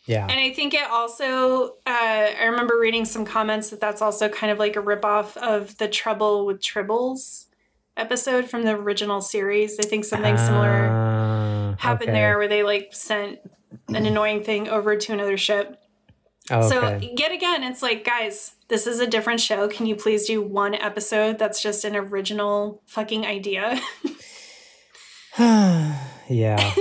Yeah. And i think it also uh, i remember reading some comments that that's also kind of like a ripoff of the trouble with tribbles episode from the original series. I think something uh, similar happened okay. there where they like sent an annoying thing over to another ship oh, okay. so yet again it's like guys this is a different show. Can you please do one episode that's just an original fucking idea? [SIGHS] yeah.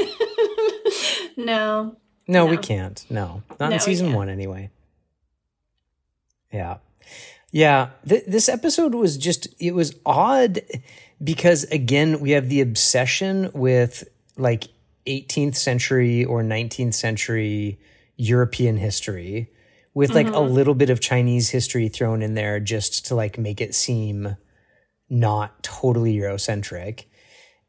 [LAUGHS] no, no. We can't. No. Not no, in season one, anyway. Yeah. Yeah. Th- this episode was just, it was odd because, again, we have the obsession with like 18th century or 19th century European history with like mm-hmm. a little bit of Chinese history thrown in there just to like make it seem not totally Eurocentric.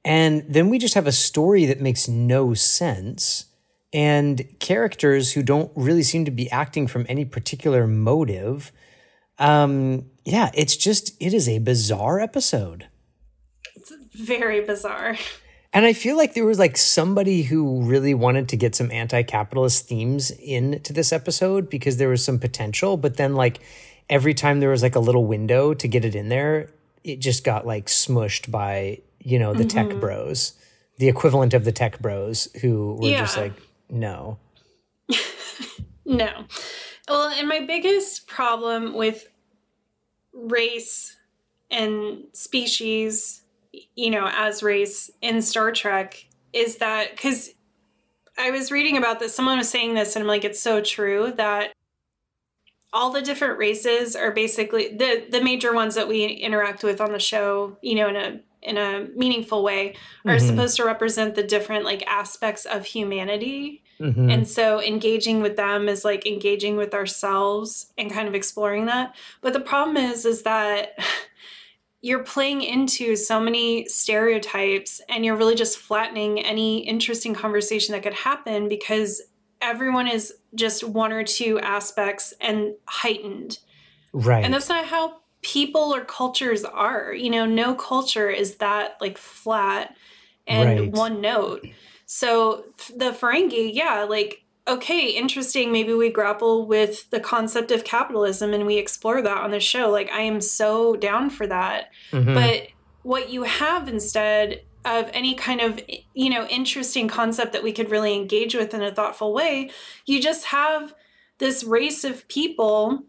And then we just have a story that makes no sense and characters who don't really seem to be acting from any particular motive. Um, yeah, it's just it is a bizarre episode. It's very bizarre. [LAUGHS] And I feel like there was like somebody who really wanted to get some anti-capitalist themes into this episode because there was some potential, but then like every time there was like a little window to get it in there, it just got like smushed by, you know, the mm-hmm. tech bros, the equivalent of the tech bros who were yeah. just like, no. [LAUGHS] no. Well, and my biggest problem with race and species you know, as race in Star Trek is that because I was reading about this, someone was saying this, and I'm like, it's so true that all the different races are basically the the major ones that we interact with on the show, you know, in a in a meaningful way, are mm-hmm. supposed to represent the different like aspects of humanity. Mm-hmm. And so engaging with them is like engaging with ourselves and kind of exploring that. But the problem is, is that [LAUGHS] you're playing into so many stereotypes and you're really just flattening any interesting conversation that could happen because everyone is just one or two aspects and heightened. Right. And that's not how people or cultures are. You know, no culture is that like flat and right. one note. So the Ferengi, yeah, like okay, interesting. Maybe we grapple with the concept of capitalism and we explore that on the show. Like, I am so down for that. Mm-hmm. But what you have instead of any kind of, you know, interesting concept that we could really engage with in a thoughtful way, you just have this race of people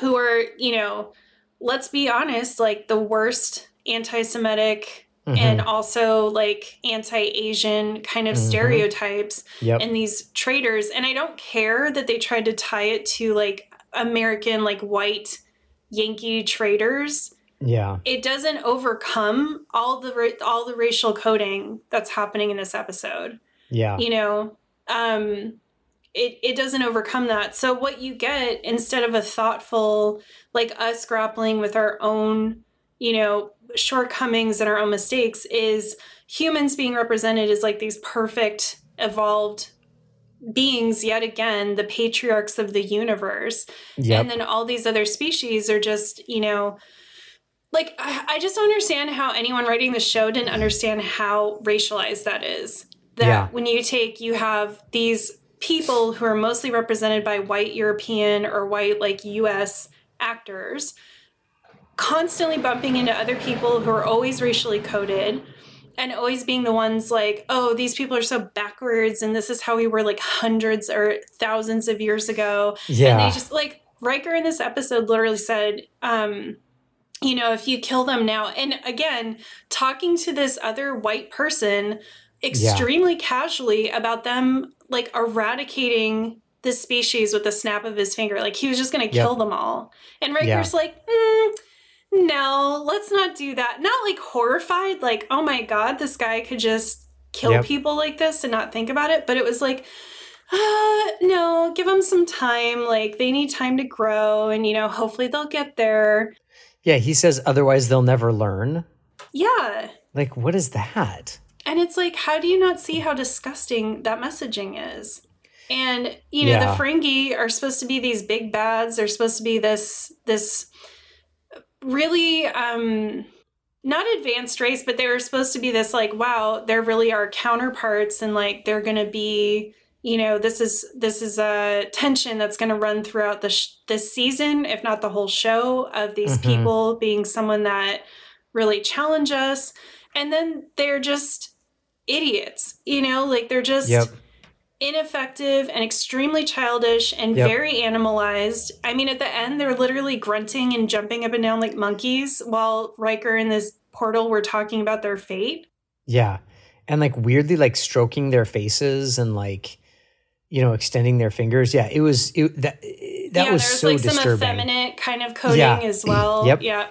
who are, you know, let's be honest, like the worst anti Semitic Mm-hmm. and also like anti-asian kind of mm-hmm. stereotypes yep. and these traders and i don't care that they tried to tie it to like american like white yankee traders yeah it doesn't overcome all the all the racial coding that's happening in this episode yeah you know um it, it doesn't overcome that so what you get instead of a thoughtful like us grappling with our own you know shortcomings and our own mistakes is humans being represented as like these perfect evolved beings yet again the patriarchs of the universe yep. and then all these other species are just you know like I, just don't understand how anyone writing the show didn't understand how racialized that is that yeah. when you take you have these people who are mostly represented by white european or white like us actors constantly bumping into other people who are always racially coded and always being the ones like, oh, these people are so backwards and this is how we were like hundreds or thousands of years ago. Yeah. And they just like Riker in this episode literally said, um, you know, if you kill them now, and again, talking to this other white person extremely yeah. casually about them like eradicating this species with the snap of his finger. Like he was just going to kill them all. And Riker's yeah. like, mm, no, let's not do that. Not like horrified, like, oh my God, this guy could just kill yep. people like this and not think about it. But it was like, uh, no, give them some time. Like, they need time to grow and, you know, hopefully they'll get there. Yeah, he says, otherwise they'll never learn. Yeah. Like, what is that? And it's like, how do you not see how disgusting that messaging is? And you know, yeah. the Ferengi are supposed to be these big bads. They're supposed to be this this really um not advanced race, but they were supposed to be this like, wow, they're really our counterparts, and like they're gonna be, you know, this is this is a tension that's gonna run throughout the sh- this season, if not the whole show, of these mm-hmm. people being someone that really challenge us, and then they're just idiots, you know, like they're just. Yep ineffective and extremely childish and yep. very animalized. I mean, at the end, they're literally grunting and jumping up and down like monkeys while Riker and this portal were talking about their fate. Yeah. And like weirdly, like stroking their faces and like, you know, extending their fingers. Yeah. It was, it, that, that yeah, was so disturbing. There's like disturbing. some effeminate kind of coding yeah. as well. Yep. Yeah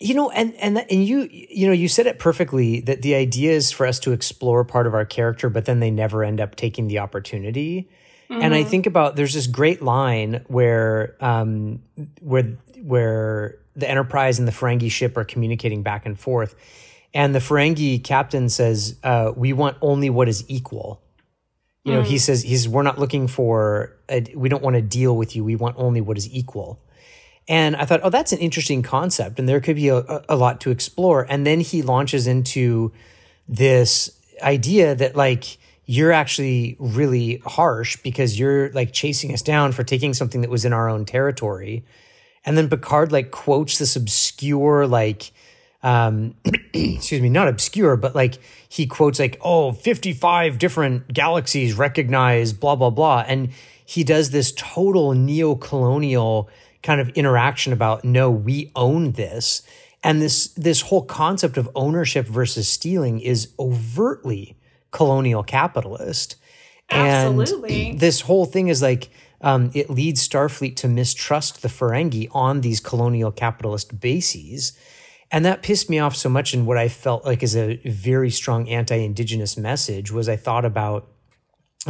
you know and and and you you know you said it perfectly that the idea is for us to explore part of our character but then they never end up taking the opportunity mm-hmm. and i mm-hmm. think about there's this great line where um where where the enterprise and the ferengi ship are communicating back and forth and the ferengi captain says uh, we want only what is equal you know mm. he says he's we're not looking for a, we don't want to deal with you we want only what is equal And I thought, oh, that's an interesting concept, and there could be a, a lot to explore. And then he launches into this idea that like you're actually really harsh because you're like chasing us down for taking something that was in our own territory. And then Picard like quotes this obscure like um [CLEARS THROAT] excuse me, not obscure, but like he quotes like, oh, 55 different galaxies recognize blah blah blah. And he does this total neo-colonial kind of interaction about no, we own this. And this this whole concept of ownership versus stealing is overtly colonial capitalist. Absolutely. And this whole thing is like um, it leads Starfleet to mistrust the Ferengi on these colonial capitalist bases. And that pissed me off so much. And what I felt like is a very strong anti indigenous message was I thought about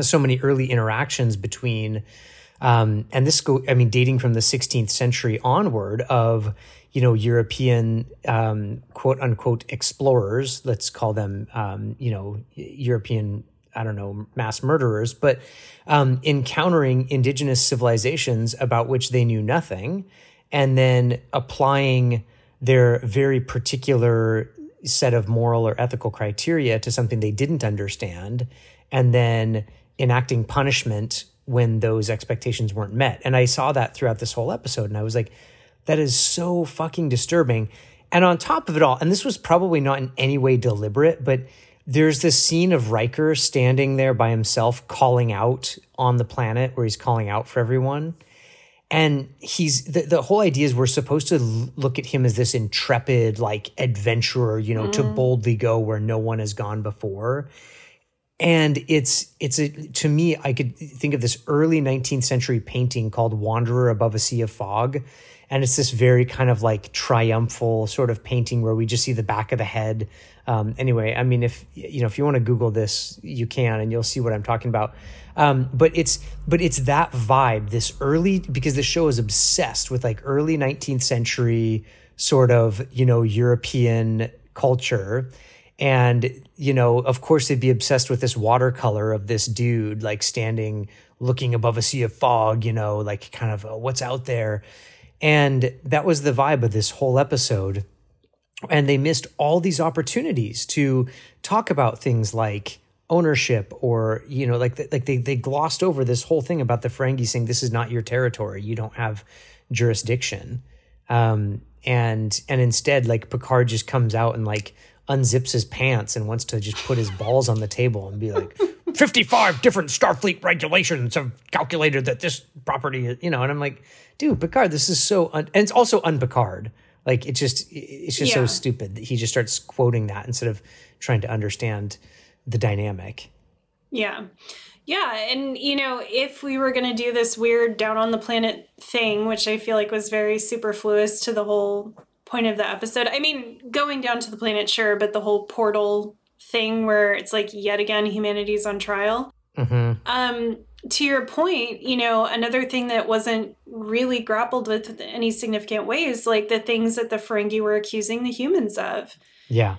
so many early interactions between, um, and this go, I mean, dating from the 16th century onward of, you know, European um, quote unquote explorers, let's call them, um, you know, European, I don't know, mass murderers, but um, encountering indigenous civilizations about which they knew nothing, and then applying their very particular set of moral or ethical criteria to something they didn't understand, and then enacting punishment when those expectations weren't met. And I saw that throughout this whole episode, and I was like, that is so fucking disturbing. And on top of it all, and this was probably not in any way deliberate, but there's this scene of Riker standing there by himself calling out on the planet where he's calling out for everyone. And he's the, the whole idea is we're supposed to look at him as this intrepid, like adventurer, you know, mm. to boldly go where no one has gone before. And it's it's a to me, I could think of this early 19th century painting called Wanderer Above a Sea of Fog and it's this very kind of like triumphal sort of painting where we just see the back of the head. Um, anyway, I mean, if you know, if you want to Google this, you can, and you'll see what I'm talking about. Um, but it's but it's that vibe, this early because the show is obsessed with like early 19th century sort of you know European culture. And, you know, of course, they'd be obsessed with this watercolor of this dude, like standing, looking above a sea of fog, you know, like kind of uh, what's out there. And that was the vibe of this whole episode. And they missed all these opportunities to talk about things like ownership or you know like like they they glossed over this whole thing about the Ferengi saying this is not your territory you don't have jurisdiction um and and instead like Picard just comes out and like unzips his pants and wants to just put his balls on the table and be like 55 different Starfleet regulations have calculated that this property is, you know, and I'm like, dude, Picard, this is so, un-. and it's also un-Picard. Like it's just, it's just yeah. so stupid that he just starts quoting that instead of trying to understand the dynamic. Yeah. Yeah. And, you know, if we were going to do this weird down on the planet thing, which I feel like was very superfluous to the whole point of the episode, I mean, going down to the planet, sure, but the whole portal thing where it's like yet again humanity's on trial. Mm-hmm. Um, to your point, you know, another thing that wasn't really grappled with in any significant ways, like the things that the Ferengi were accusing the humans of. Yeah.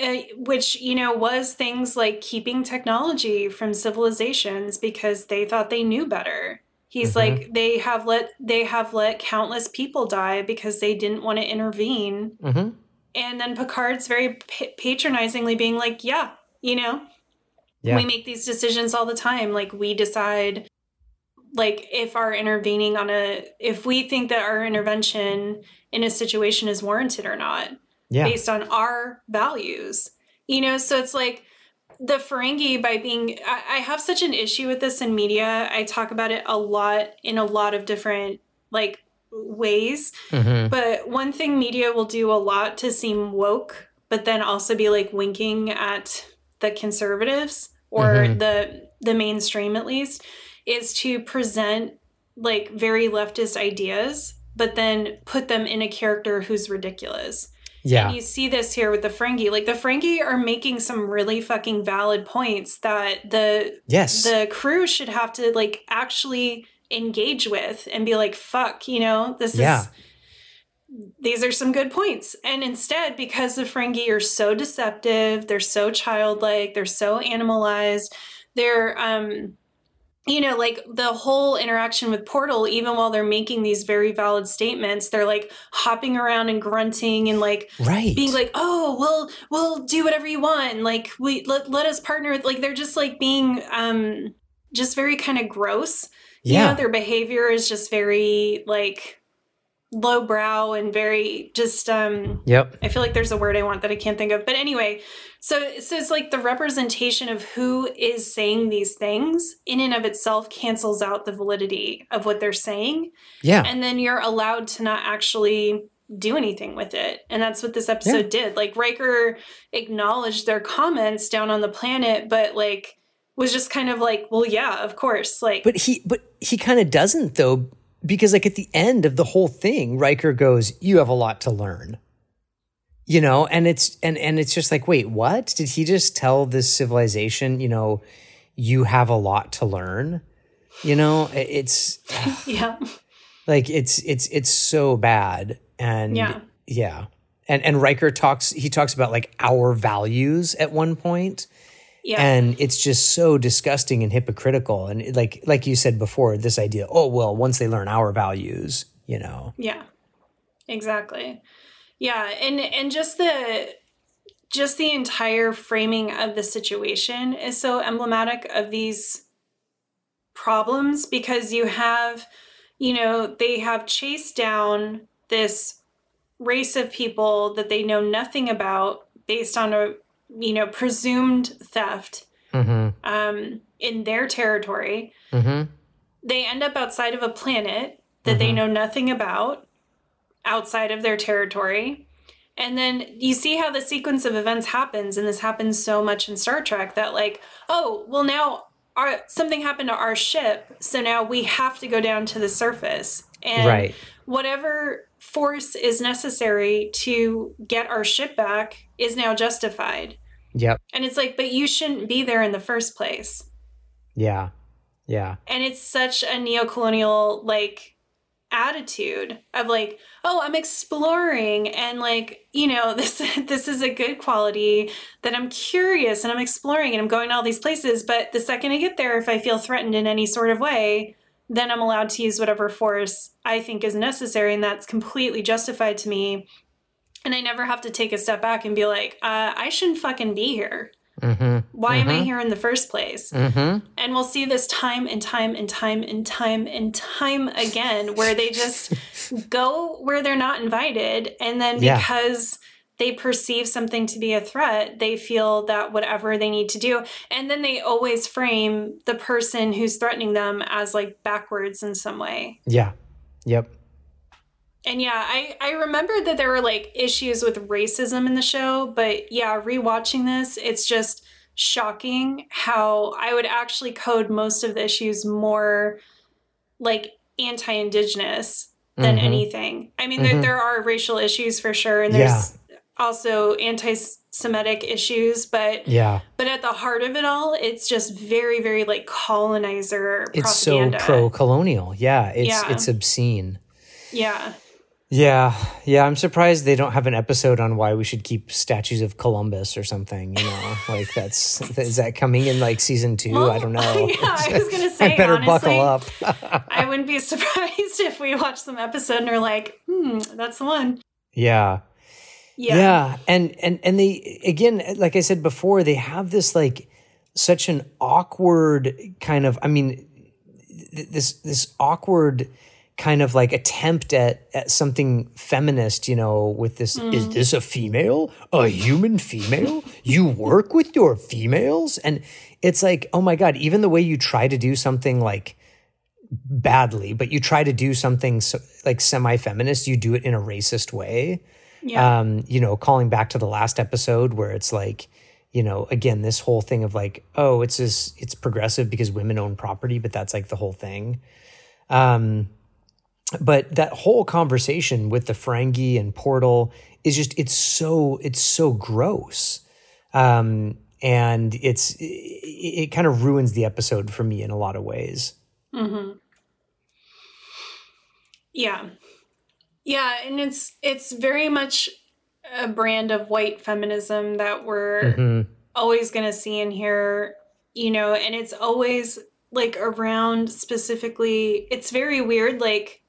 Uh, which you know was things like keeping technology from civilizations because they thought they knew better he's mm-hmm. like they have let they have let countless people die because they didn't want to intervene mm-hmm. And then Picard's very patronizingly being like, yeah, you know, yeah. we make these decisions all the time. Like we decide like if our intervening on a if we think that our intervention in a situation is warranted or not yeah. based on our values. You know, so it's like the Ferengi by being I, I have such an issue with this in media. I talk about it a lot in a lot of different like ways. Mm-hmm. But one thing media will do a lot to seem woke, but then also be like winking at the conservatives or mm-hmm. the the mainstream at least is to present like very leftist ideas but then put them in a character who's ridiculous. Yeah. And you see this here with the Ferengi. Like the Ferengi are making some really fucking valid points that the yes. the crew should have to like actually engage with and be like, fuck, you know, this yeah. is these are some good points. And instead, because the Ferengi are so deceptive, they're so childlike, they're so animalized, they're um you know, like the whole interaction with Portal, even while they're making these very valid statements, they're like hopping around and grunting and like right. being like, "Oh, we'll we'll do whatever you want." Like we let let us partner. with Like they're just like being um just very kind of gross. Yeah, you know, their behavior is just very like lowbrow and very just um yep i feel like there's a word i want that i can't think of but anyway so so it's like the representation of who is saying these things in and of itself cancels out the validity of what they're saying yeah and then you're allowed to not actually do anything with it and that's what this episode yeah. did like Riker acknowledged their comments down on the planet but like was just kind of like well yeah of course like but he but he kind of doesn't though because like at the end of the whole thing, Riker goes, "You have a lot to learn." You know, and it's and and it's just like, wait, what? Did he just tell this civilization, you know, you have a lot to learn? You know, it's [LAUGHS] yeah. Like it's it's it's so bad and yeah. Yeah. And and Riker talks he talks about like our values at one point yeah. And it's just so disgusting and hypocritical. And like like you said before, this idea, oh well, once they learn our values, you know. Yeah. Exactly. Yeah. And and just the just the entire framing of the situation is so emblematic of these problems because you have, you know, they have chased down this race of people that they know nothing about based on a you know, presumed theft mm-hmm. um, in their territory. Mm-hmm. They end up outside of a planet that mm-hmm. they know nothing about, outside of their territory. And then you see how the sequence of events happens, and this happens so much in Star Trek that, like, oh, well, now our, something happened to our ship, so now we have to go down to the surface. And right. whatever force is necessary to get our ship back is now justified. Yep. And it's like, but you shouldn't be there in the first place. Yeah. Yeah. And it's such a neo-colonial like attitude of like, oh, I'm exploring and like, you know, [LAUGHS] this this is a good quality that I'm curious and I'm exploring and I'm going to all these places, but the second I get there if I feel threatened in any sort of way, then I'm allowed to use whatever force I think is necessary and that's completely justified to me and I never have to take a step back and be like, uh, I shouldn't fucking be here. Mm-hmm. Why mm-hmm. am I mm-hmm. here in the first place? Mm-hmm. And we'll see this time and time and time and time and time again where they just [LAUGHS] go where they're not invited. And then because yeah. they perceive something to be a threat, they feel that whatever they need to do. And then they always frame the person who's threatening them as like backwards in some way. Yeah. Yep and yeah, I I remember that there were like issues with racism in the show, but yeah, rewatching this, it's just shocking how I would actually code most of the issues more like anti-indigenous than mm-hmm. anything. I mean, mm-hmm. there, there are racial issues for sure, and there's yeah. also anti-Semitic issues, but yeah, but at the heart of it all, it's just very, very like colonizer. It's propaganda. so pro-colonial. Yeah, it's yeah. it's obscene. Yeah. Yeah, yeah. I'm surprised they don't have an episode on why we should keep statues of Columbus or something. You know, [LAUGHS] like that's is that coming in like season two? Well, I don't [LAUGHS] know. Yeah, I was gonna [LAUGHS] say. I better honestly, buckle up. I wouldn't be surprised if we watch some episode and are like, hmm, that's the one. Yeah. Yeah. Yeah, and and and they again, like I said before, they have this like such an awkward kind of. I mean, this this awkward kind of like attempt at, at something feminist, you know, with this mm. is this a female? A human female? you work with your females? And it's like, oh my God, even the way you try to do something like badly, but you try to do something so, like semi feminist, you do it in a racist way. Yeah. Um, you know, calling back to the last episode where it's like, you know, again, this whole thing of like, oh, it's this, it's progressive because women own property, but that's like the whole thing. Um, but that whole conversation with the Ferengi and Portal is just it's so it's so gross. Um, and it's it, it, kind of ruins the episode for me in a lot of ways. Mm-hmm. Yeah, yeah, and it's it's very much a brand of white feminism that we're mm-hmm. always going to see in here, you know, and it's always like around specifically it's very weird like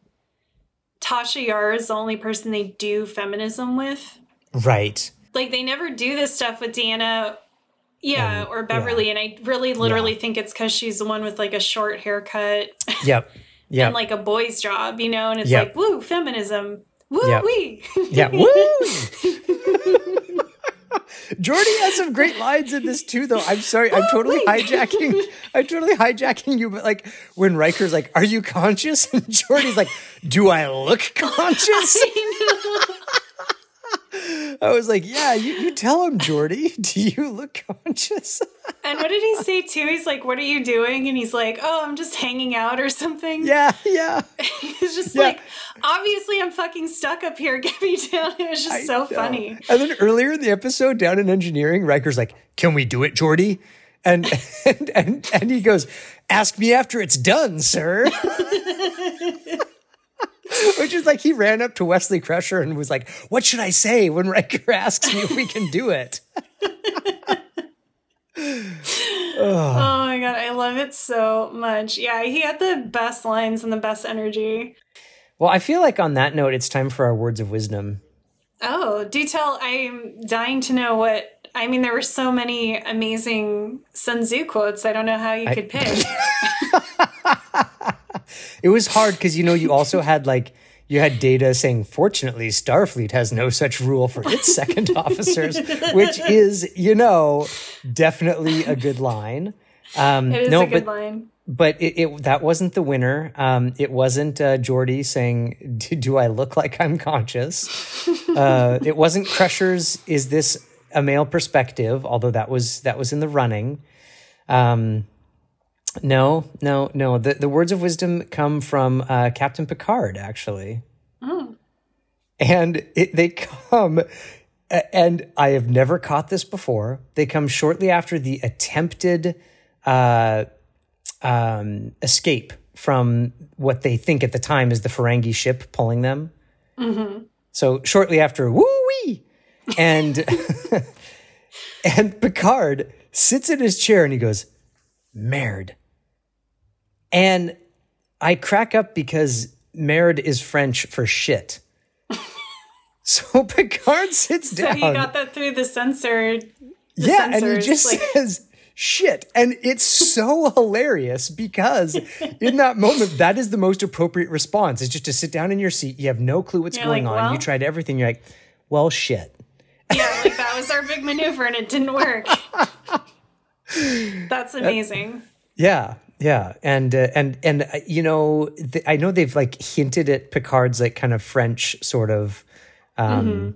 Tasha Yar is the only person they do feminism with. Right. Like they never do this stuff with Deanna yeah, and, or Beverly yeah. and I really literally yeah. think it's cuz she's the one with like a short haircut. [LAUGHS] Yep. Yeah. and like a boy's job, you know, and it's yep. like woo feminism. [LAUGHS] Woo yep. wee. yeah, woo. Geordi has some great lines in this too, though. I'm sorry, I'm totally hijacking. I'm totally hijacking you, but like when Riker's like, "Are you conscious?" [LAUGHS] and Geordi's like, "Do I look conscious?" I I was like, yeah, you, you tell him, Geordi. [LAUGHS] Do you look conscious? [LAUGHS] and what did he say too? He's like, what are you doing? And he's like, oh, I'm just hanging out or something. Yeah, yeah. [LAUGHS] he's just yeah. like, obviously, I'm fucking stuck up here. Get me down. It was just I so know. funny. And then earlier in the episode, down in engineering, Riker's like, can we do it, Geordi? And and and, and he goes, ask me after it's done, sir. [LAUGHS] Which is like he ran up to Wesley Crusher and was like, "What should I say when Riker [LAUGHS] asks me if we can do it?" [LAUGHS] oh my god, I love it so much. Yeah, he had the best lines and the best energy. Well, I feel like on that note, it's time for our words of wisdom. Oh, detail. I'm dying to know what. I mean, there were so many amazing Sun Tzu quotes. I don't know how you I, could pick. It was hard because you know you also had like you had data saying fortunately starfleet has no such rule for its second [LAUGHS] officers which is you know definitely a good line um it is no, a good but, line but it, it, that wasn't the winner. Um, it wasn't uh, Geordi saying, do, "Do I look like I'm conscious?" [LAUGHS] Uh, it wasn't Crusher's. Is this a male perspective? Although that was that was in the running. Um, no, no, no. The the words of wisdom come from uh, Captain Picard, actually. Oh. And it, they come, and I have never caught this before. They come shortly after the attempted uh, um, escape from what they think at the time is the Ferengi ship pulling them. Mm-hmm. So shortly after, woo wee, and [LAUGHS] and Picard sits in his chair and he goes, "Merde." And I crack up because merde is French for shit. [LAUGHS] so Picard sits down. So he got that through the censor. The yeah, and he just like- says shit. And it's so [LAUGHS] hilarious because in that moment, that is the most appropriate response. Is just to sit down in your seat. You have no clue what's You're going like, on. Well, you tried everything. You're like, well, shit. Yeah, like that was our big maneuver and it didn't work. [LAUGHS] That's amazing. Yeah, yeah, and uh, and and uh, you know, th- I know they've like hinted at Picard's like kind of French sort of um,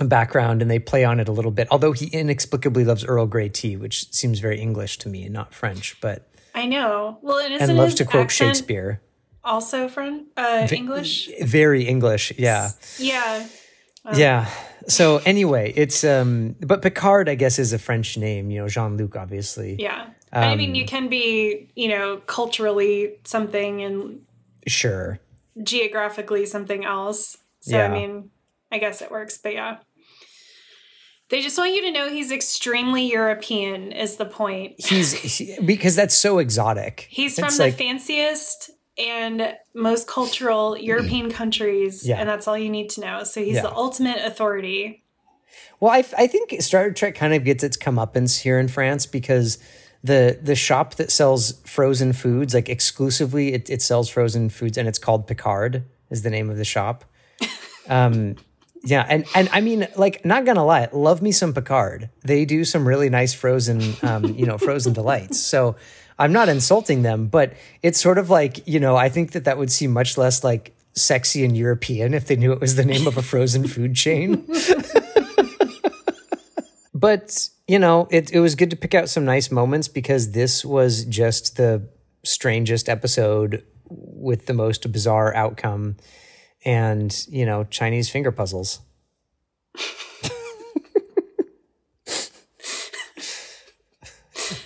mm-hmm. background, and they play on it a little bit. Although he inexplicably loves Earl Grey tea, which seems very English to me and not French. But I know. Well, and, and loves to quote Shakespeare. Also from uh, English. very English. Yeah. Yeah. Yeah. So anyway, it's um, but Picard, I guess, is a French name. You know, Jean Luc, obviously. Yeah. Um, I mean, you can be, you know, culturally something and sure, geographically something else. So yeah. I mean, I guess it works, but yeah. They just want you to know he's extremely European. Is the point? He's [LAUGHS] he, because that's so exotic. He's it's from like, the fanciest and most cultural [CLEARS THROAT] European countries, yeah. and that's all you need to know. So he's yeah. the ultimate authority. Well, I, I think Star Trek kind of gets its comeuppance here in France because the the shop that sells frozen foods like exclusively it, it sells frozen foods and it's called Picard is the name of the shop. [LAUGHS] Um, yeah, and and I mean, like, not gonna lie, love me some Picard. They do some really nice frozen, um, you know, frozen delights. So I'm not insulting them, but it's sort of like you know, I think that that would seem much less like sexy and European if they knew it was the name of a frozen food chain. [LAUGHS] but you know, it, it was good to pick out some nice moments because this was just the strangest episode with the most bizarre outcome and, you know, Chinese finger puzzles.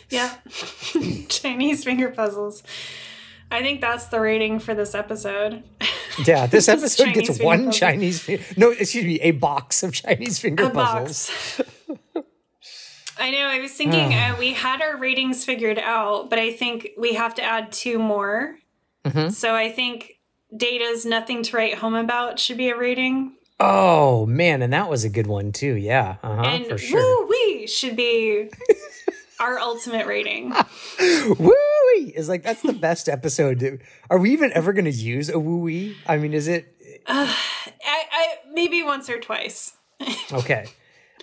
yeah. [LAUGHS] Chinese finger puzzles. I think that's the rating for this episode. Yeah, [LAUGHS] this episode gets one puzzle. Chinese. no, excuse me, a box of Chinese finger a puzzles. [LAUGHS] I know. I was thinking uh, we had our ratings figured out, but I think we have to add two more. Mm-hmm. So I think Data's Nothing to Write Home About should be a rating. Oh man, and that was a good one too. Yeah, uh-huh, and for sure. Woo wee should be our ultimate rating. [LAUGHS] woo wee is like that's the best episode. Are we even ever going to use a woo wee? I mean, is it? Uh, [SIGHS] I, I maybe once or twice. [LAUGHS] okay.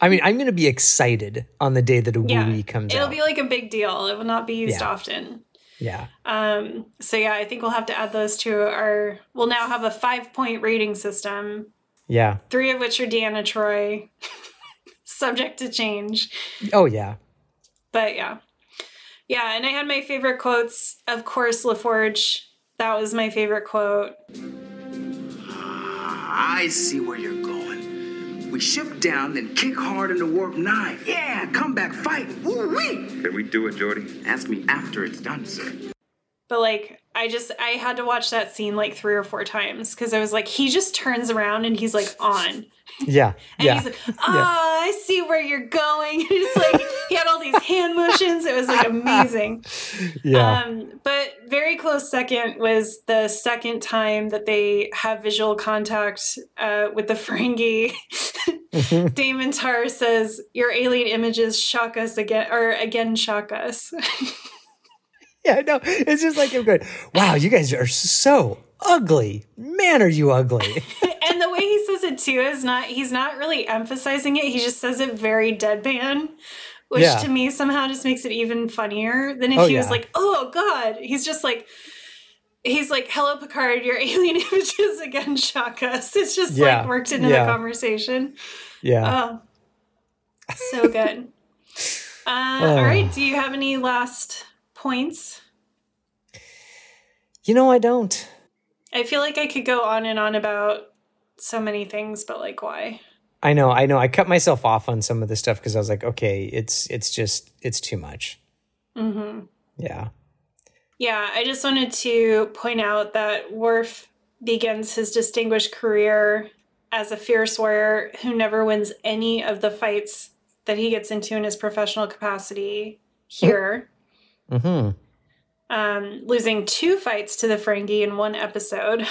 I mean, I'm going to be excited on the day that a yeah, woo comes it'll out. It'll be like a big deal. It will not be used yeah. often. Yeah. Um, so yeah, I think we'll have to add those to our we'll now have a five point rating system. Yeah. Three of which are Deanna Troi, [LAUGHS] Subject to change. Oh yeah. But yeah. Yeah, and I had my favorite quotes. Of course, LaForge. That was my favorite quote. I see where you're going. We shift down, then kick hard into warp nine. Yeah, come back, fight. Woo wee. Can we do it, Geordi? Ask me after it's done, sir. But like, I just I had to watch that scene like three or four times because I was like, he just turns around and he's like on. Yeah. [LAUGHS] and yeah. he's like, ah, oh, yeah. I see where you're going. [LAUGHS] it's like he had all these hand motions. It was like amazing. [LAUGHS] Yeah. Um, but very close second was the second time that they have visual contact uh, with the Ferengi. [LAUGHS] DaiMon Tarr says, Your alien images shock us again or again shock us. [LAUGHS] yeah, no, it's just like I'm going, wow, you guys are so ugly. Man, are you ugly. and the way he says it too is not, he's not really emphasizing it. He just says it very deadpan, which yeah. to me somehow just makes it even funnier than if oh, he yeah. was like, oh God. He's just like, he's like, hello, Picard, your [LAUGHS] alien images again shock us. It's just yeah. like worked into the conversation. Yeah. Oh, so good. [LAUGHS] Uh, oh. All right. Do you have any last points? You know, I don't. I feel like I could go on and on about so many things, but like, why? I know, I know. I cut myself off on some of this stuff because I was like, okay, it's it's just it's too much. Mm-hmm. Yeah. Yeah, I just wanted to point out that Worf begins his distinguished career as a fierce warrior who never wins any of the fights that he gets into in his professional capacity here. Mm-hmm. Um, losing two fights to the Ferengi in one episode.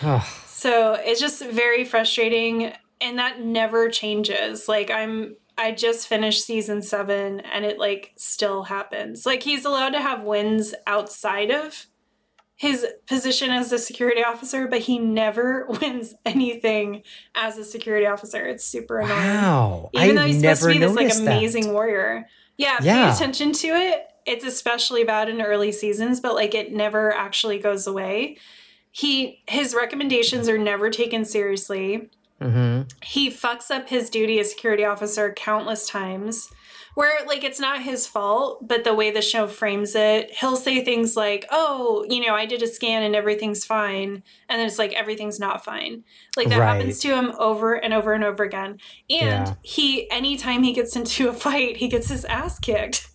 [LAUGHS] so it's just very frustrating, and that never changes. Like I'm, I just finished season seven, and it like still happens. Like he's allowed to have wins outside of his position as a security officer, but he never [LAUGHS] wins anything as a security officer. It's super annoying. Wow. Even I've though he's supposed to be this like amazing that. warrior. Yeah, yeah, pay attention to it it's especially bad in early seasons, but like it never actually goes away. He his recommendations are never taken seriously. Mm-hmm. He fucks up his duty as security officer countless times. Where like it's not his fault, but the way the show frames it, he'll say things like, "Oh, you know, I did a scan and everything's fine," and then it's like everything's not fine. Like that right. happens to him over and over and over again. And yeah. he, anytime he gets into a fight, he gets his ass kicked.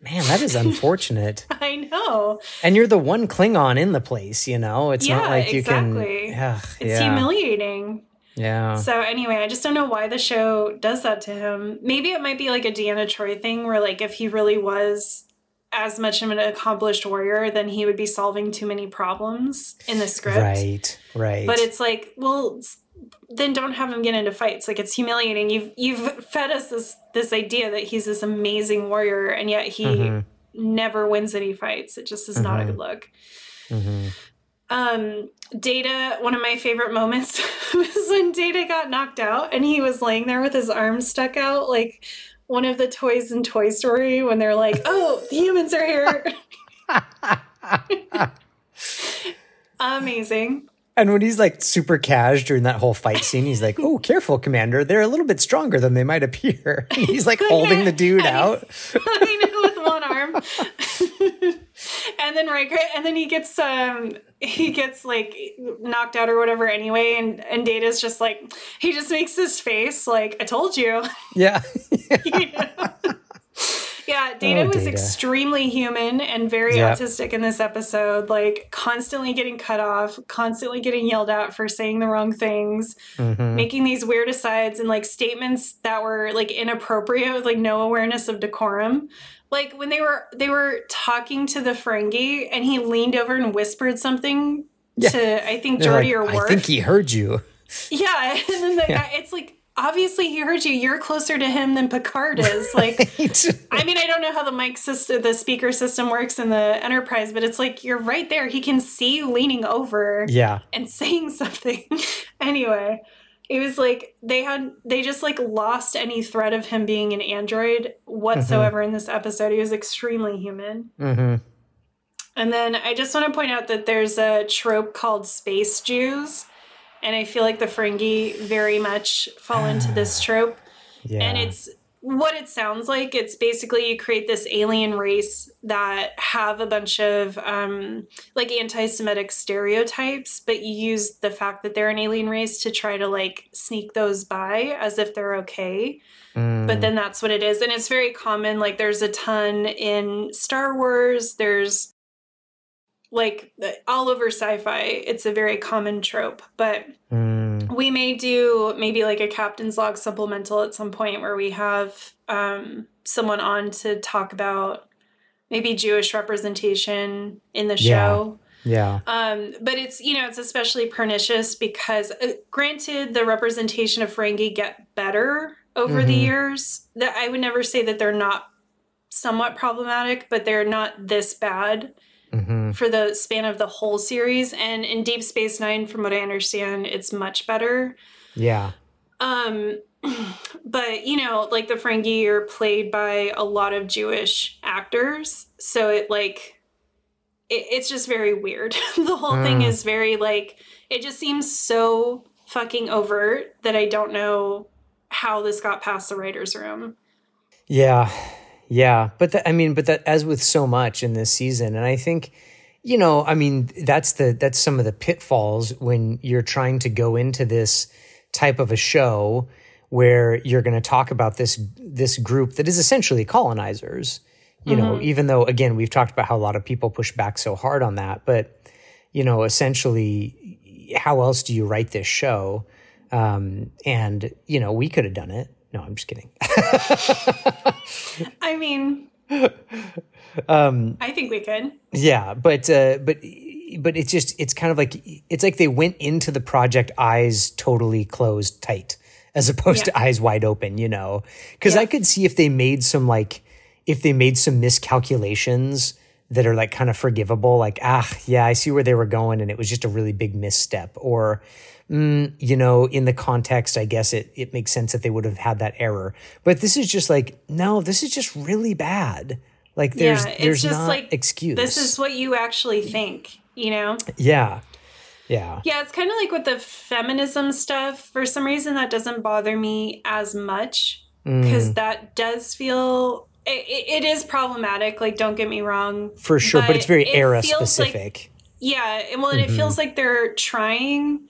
Man, that is [LAUGHS] unfortunate. I know. And you're the one Klingon in the place, you know? It's yeah, not like you exactly. can. Ugh, it's yeah. humiliating. Yeah. So anyway, I just don't know why the show does that to him. Maybe it might be like a Deanna Troi thing where like if he really was as much of an accomplished warrior, then he would be solving too many problems in the script. Right, right. But it's like, well, then don't have him get into fights. Like it's humiliating. You've you've fed us this this idea that he's this amazing warrior, and yet he mm-hmm. never wins any fights. It just is mm-hmm. not a mm-hmm. good look. Mm-hmm. Um, Data. One of my favorite moments [LAUGHS] was when Data got knocked out, and he was laying there with his arms stuck out, like one of the toys in Toy Story when they're like, [LAUGHS] "Oh, the humans are here." [LAUGHS] Amazing. And when he's like super cash during that whole fight scene, he's like, "Oh, careful, Commander! They're a little bit stronger than they might appear." And he's like holding the dude out. I know with one arm. And then Riker, and then he gets um he gets like knocked out or whatever anyway, and and Data's just like he just makes his face like I told you. Yeah. you know? Yeah, Yeah, Data oh, was Data. extremely human and very yep. autistic in this episode, like constantly getting cut off, constantly getting yelled at for saying the wrong things, mm-hmm. making these weird asides and like statements that were like inappropriate with like no awareness of decorum. Like when they were they were talking to the Ferengi and he leaned over and whispered something yeah. to I think Geordi like, or Worf. I think he heard you. Yeah, [LAUGHS] and then the yeah. guy, it's like obviously he heard you. You're closer to him than Picard is. [LAUGHS] Like, I mean, I don't know how the mic system, the speaker system works in the Enterprise, but it's like you're right there. He can see you leaning over, yeah, and saying [LAUGHS] something. anyway, it was like they had they just like lost any threat of him being an android whatsoever mm-hmm. in this episode. He was extremely human. Mm-hmm. And then I just want to point out that there's a trope called space Jews and I feel like the Ferengi very much fall into this [SIGHS] trope. Yeah. And it's what it sounds like. It's basically you create this alien race that have a bunch of um, like anti-Semitic stereotypes, but you use the fact that they're an alien race to try to like sneak those by as if they're okay. Mm. But then that's what it is, and it's very common. Like there's a ton in Star Wars. There's like all over sci-fi it's a very common trope but mm. We may do maybe like a captain's log supplemental at some point where we have um, someone on to talk about maybe jewish representation in the show yeah. Um, but it's you know it's especially pernicious because uh, granted the representation of Ferengi get better over mm-hmm. the years. That I would never say that they're not somewhat problematic, but they're not this bad mm-hmm. for the span of the whole series. And in Deep Space Nine, from what I understand, it's much better. Yeah. Um, [CLEARS THROAT] but you know, like the Ferengi are played by a lot of Jewish actors, so it like it, it's just very weird. [LAUGHS] the whole mm. thing is very like it just seems so fucking overt that I don't know how this got past the writers' room. Yeah, yeah, but the, I mean, but that as with so much in this season, and I think, you know, I mean, that's the that's some of the pitfalls when you're trying to go into this type of a show where you're going to talk about this this group that is essentially colonizers. You mm-hmm. know, even though again we've talked about how a lot of people push back so hard on that, but you know, essentially, how else do you write this show? Um, and you know, we could have done it no, I'm just kidding. I mean, um, I think we could. Yeah, but uh, but but it's just it's kind of like it's like they went into the project eyes totally closed tight as opposed yeah. to eyes wide open, you know. Cuz yeah. I could see if they made some like if they made some miscalculations that are like kind of forgivable like ah, yeah, I see where they were going and it was just a really big misstep or mm, you know, in the context, I guess it it makes sense that they would have had that error. But this is just like, no, this is just really bad. Like there's yeah, there's just not like, excuse. This is what you actually think, you know? Yeah. Yeah. Yeah, it's kind of like with the feminism stuff. For some reason, that doesn't bother me as much because mm. that does feel it, it is problematic. Like, don't get me wrong. For sure, but, but it's very era specific. Like, yeah, well, and mm-hmm. it feels like they're trying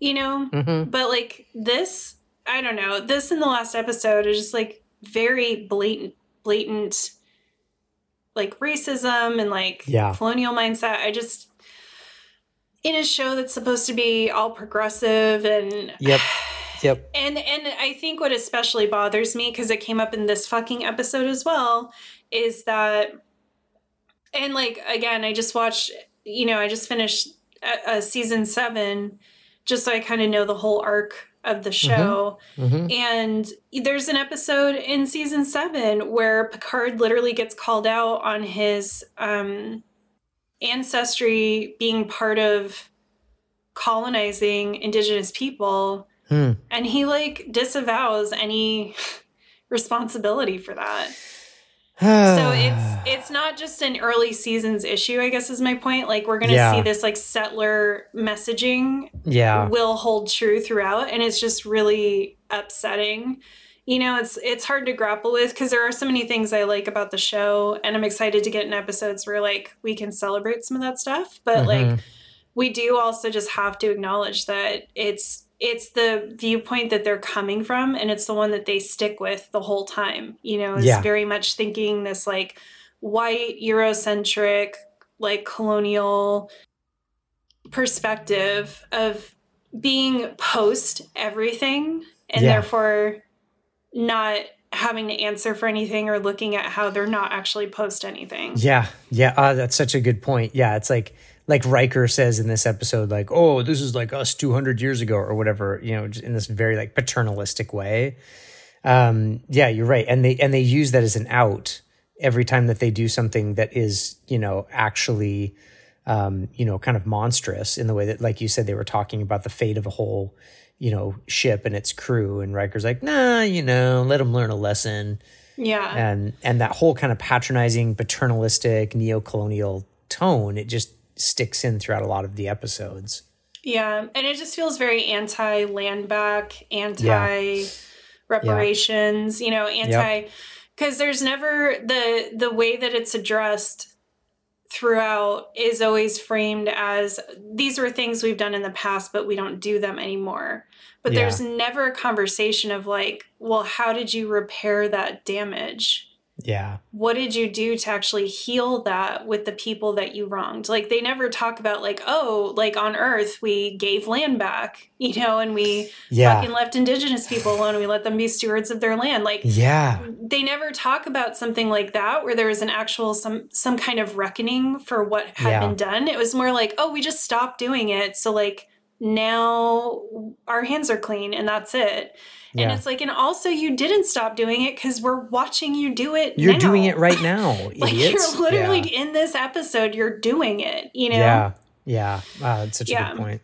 you know? Mm-hmm. But like this, I don't know, this in the last episode is just like very blatant, blatant, like racism and like yeah. colonial mindset. I just, in a show that's supposed to be all progressive and. Yep. [SIGHS] Yep. And and I think what especially bothers me because it came up in this fucking episode as well is that and like again I just watched you know I just finished a, a season 7 just so I kind of know the whole arc of the mm-hmm. show. Mm-hmm. Mm-hmm. And there's an episode in season seven where Picard literally gets called out on his um, ancestry being part of colonizing indigenous people. Hmm. And he like disavows any [LAUGHS] responsibility for that so [SIGHS] it's it's not just an early seasons issue i guess is my point like we're gonna yeah. see this like settler messaging yeah will hold true throughout and it's just really upsetting you know it's it's hard to grapple with because there are so many things i like about the show and i'm excited to get in episodes where like we can celebrate some of that stuff but mm-hmm. like we do also just have to acknowledge that it's it's the viewpoint that they're coming from and it's the one that they stick with the whole time you know is yeah. very much thinking this like white eurocentric like colonial perspective of being post everything and yeah. therefore not having to answer for anything or looking at how they're not actually post anything. Yeah. Yeah. Uh, that's such a good point. Yeah. It's like, like Riker says in this episode, like, oh, this is like us 200 years ago or whatever, you know, just in this very like paternalistic way. Um, yeah, you're right. And they, and they use that as an out every time that they do something that is, you know, actually, um, you know, kind of monstrous in the way that, like you said, they were talking about the fate of a whole, you know, ship and its crew. And Riker's like, nah, you know, let them learn a lesson. Yeah. And, and that whole kind of patronizing, paternalistic, neo-colonial tone, it just sticks in throughout a lot of the episodes. Yeah. And it just feels very anti land back, anti reparations, yeah. you know, anti, yep because there's never the the way that it's addressed throughout is always framed as these were things we've done in the past but we don't do them anymore but yeah. there's never a conversation of like well how did you repair that damage yeah. What did you do to actually heal that with the people that you wronged? Like they never talk about like, oh, like on Earth we gave land back, [LAUGHS] you know, and we yeah. fucking left indigenous people alone. We let them be stewards of their land. Like Yeah. They never talk about something like that where there was an actual some some kind of reckoning for what had yeah. been done. It was more like, oh, we just stopped doing it. So like now our hands are clean and that's it. Yeah. And it's like, and also you didn't stop doing it because we're watching you do it. You're now. doing it right [LAUGHS] now. like idiots. you're literally yeah. in this episode, you're doing it, you know? Yeah. Yeah. Wow, that's such yeah. a good point.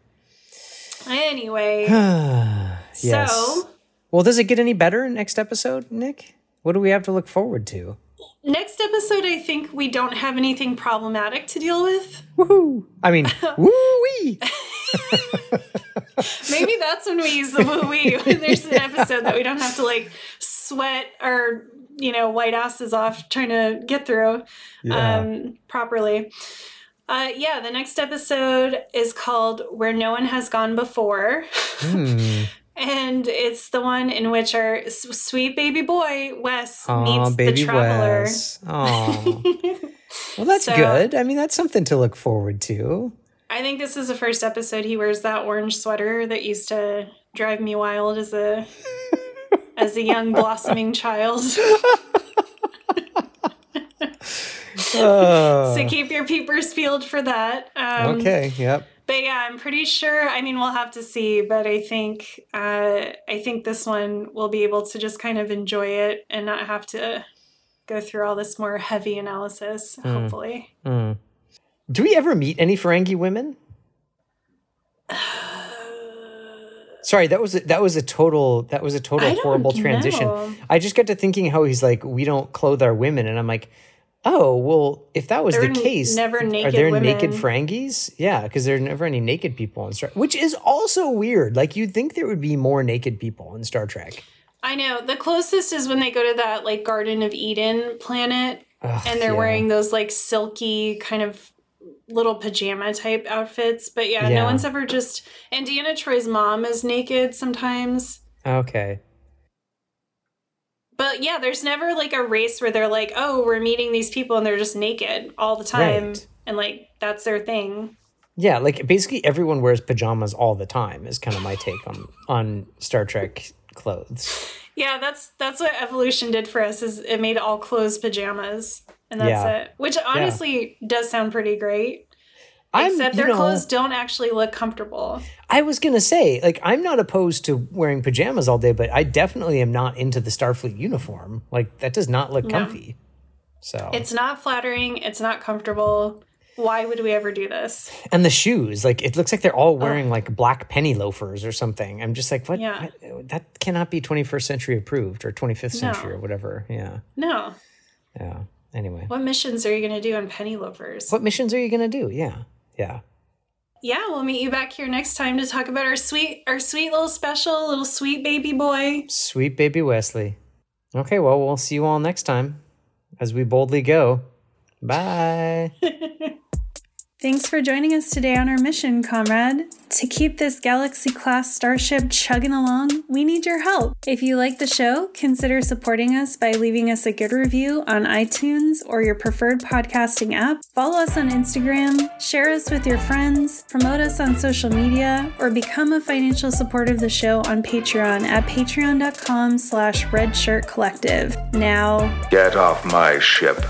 Anyway. [SIGHS] yes. So Well, does it get any better next episode, Nick? What do we have to look forward to? Next episode, I think we don't have anything problematic to deal with. Woohoo! I mean, [LAUGHS] woo wee. [LAUGHS] [LAUGHS] Maybe that's when we use the woo wee. When there's an episode that we don't have to like sweat our you know white asses off trying to get through yeah. um, properly. Uh, yeah, the next episode is called "Where No One Has Gone Before." Mm. [LAUGHS] and it's the one in which our sweet baby boy Wes Aww, meets the traveler. Wes. [LAUGHS] well, that's so, good. I mean, that's something to look forward to. I think this is the first episode he wears that orange sweater that used to drive me wild as a as a young [LAUGHS] blossoming child. uh, so keep your peepers peeled for that. Um, okay. Yep. But yeah, I'm pretty sure. I mean, we'll have to see, but I think uh, I think this one will be able to just kind of enjoy it and not have to go through all this more heavy analysis. Mm. Hopefully. Mm. Do we ever meet any Ferengi women? [SIGHS] Sorry, that was a, that was a total that was a total horrible transition. I just got to thinking how he's like, we don't clothe our women, and I'm like, oh well, if that was there the case, never naked are there women. naked Ferengis? Yeah, because there are never any naked people in Star, Trek, which is also weird. Like you'd think there would be more naked people in Star Trek. I know the closest is when they go to that like Garden of Eden planet, Ugh, and they're yeah. wearing those like silky kind of little pajama type outfits. But yeah, yeah, no one's ever just. And Deanna Troi's mom is naked sometimes. Okay. But yeah, there's never like a race where they're like, oh, we're meeting these people and they're just naked all the time. Right. And like, that's their thing. Yeah, like basically everyone wears pajamas all the time is kind of my take on on Star Trek clothes. Yeah, that's that's what evolution did for us is it made all clothes pajamas and that's yeah. it. Which honestly yeah. does sound pretty great. I'm, Except their know, clothes don't actually look comfortable. I was gonna say, like, I'm not opposed to wearing pajamas all day, but I definitely am not into the Starfleet uniform. Like, that does not look comfy. So it's not flattering. It's not comfortable. Why would we ever do this? And the shoes, like, it looks like they're all oh. wearing oh. like black penny loafers or something. I'm just like, what? Yeah. That cannot be 21st century approved or 25th century no. or whatever. Yeah. No. Yeah. Anyway. What missions are you going to do in penny loafers? What missions are you going to do? Yeah. Yeah. Yeah, we'll meet you back here next time to talk about our sweet our sweet little special little sweet baby boy. Sweet baby Wesley. Okay, well, we'll see you all next time as we boldly go. Bye. [LAUGHS] Thanks for joining us today on our mission, comrade. To keep this Galaxy class starship chugging along, we need your help. If you like the show, consider supporting us by leaving us a good review on iTunes or your preferred podcasting app. Follow us on Instagram, share us with your friends, promote us on social media, or become a financial supporter of the show on Patreon at patreon.com slash redshirtcollective. Now, get off my ship.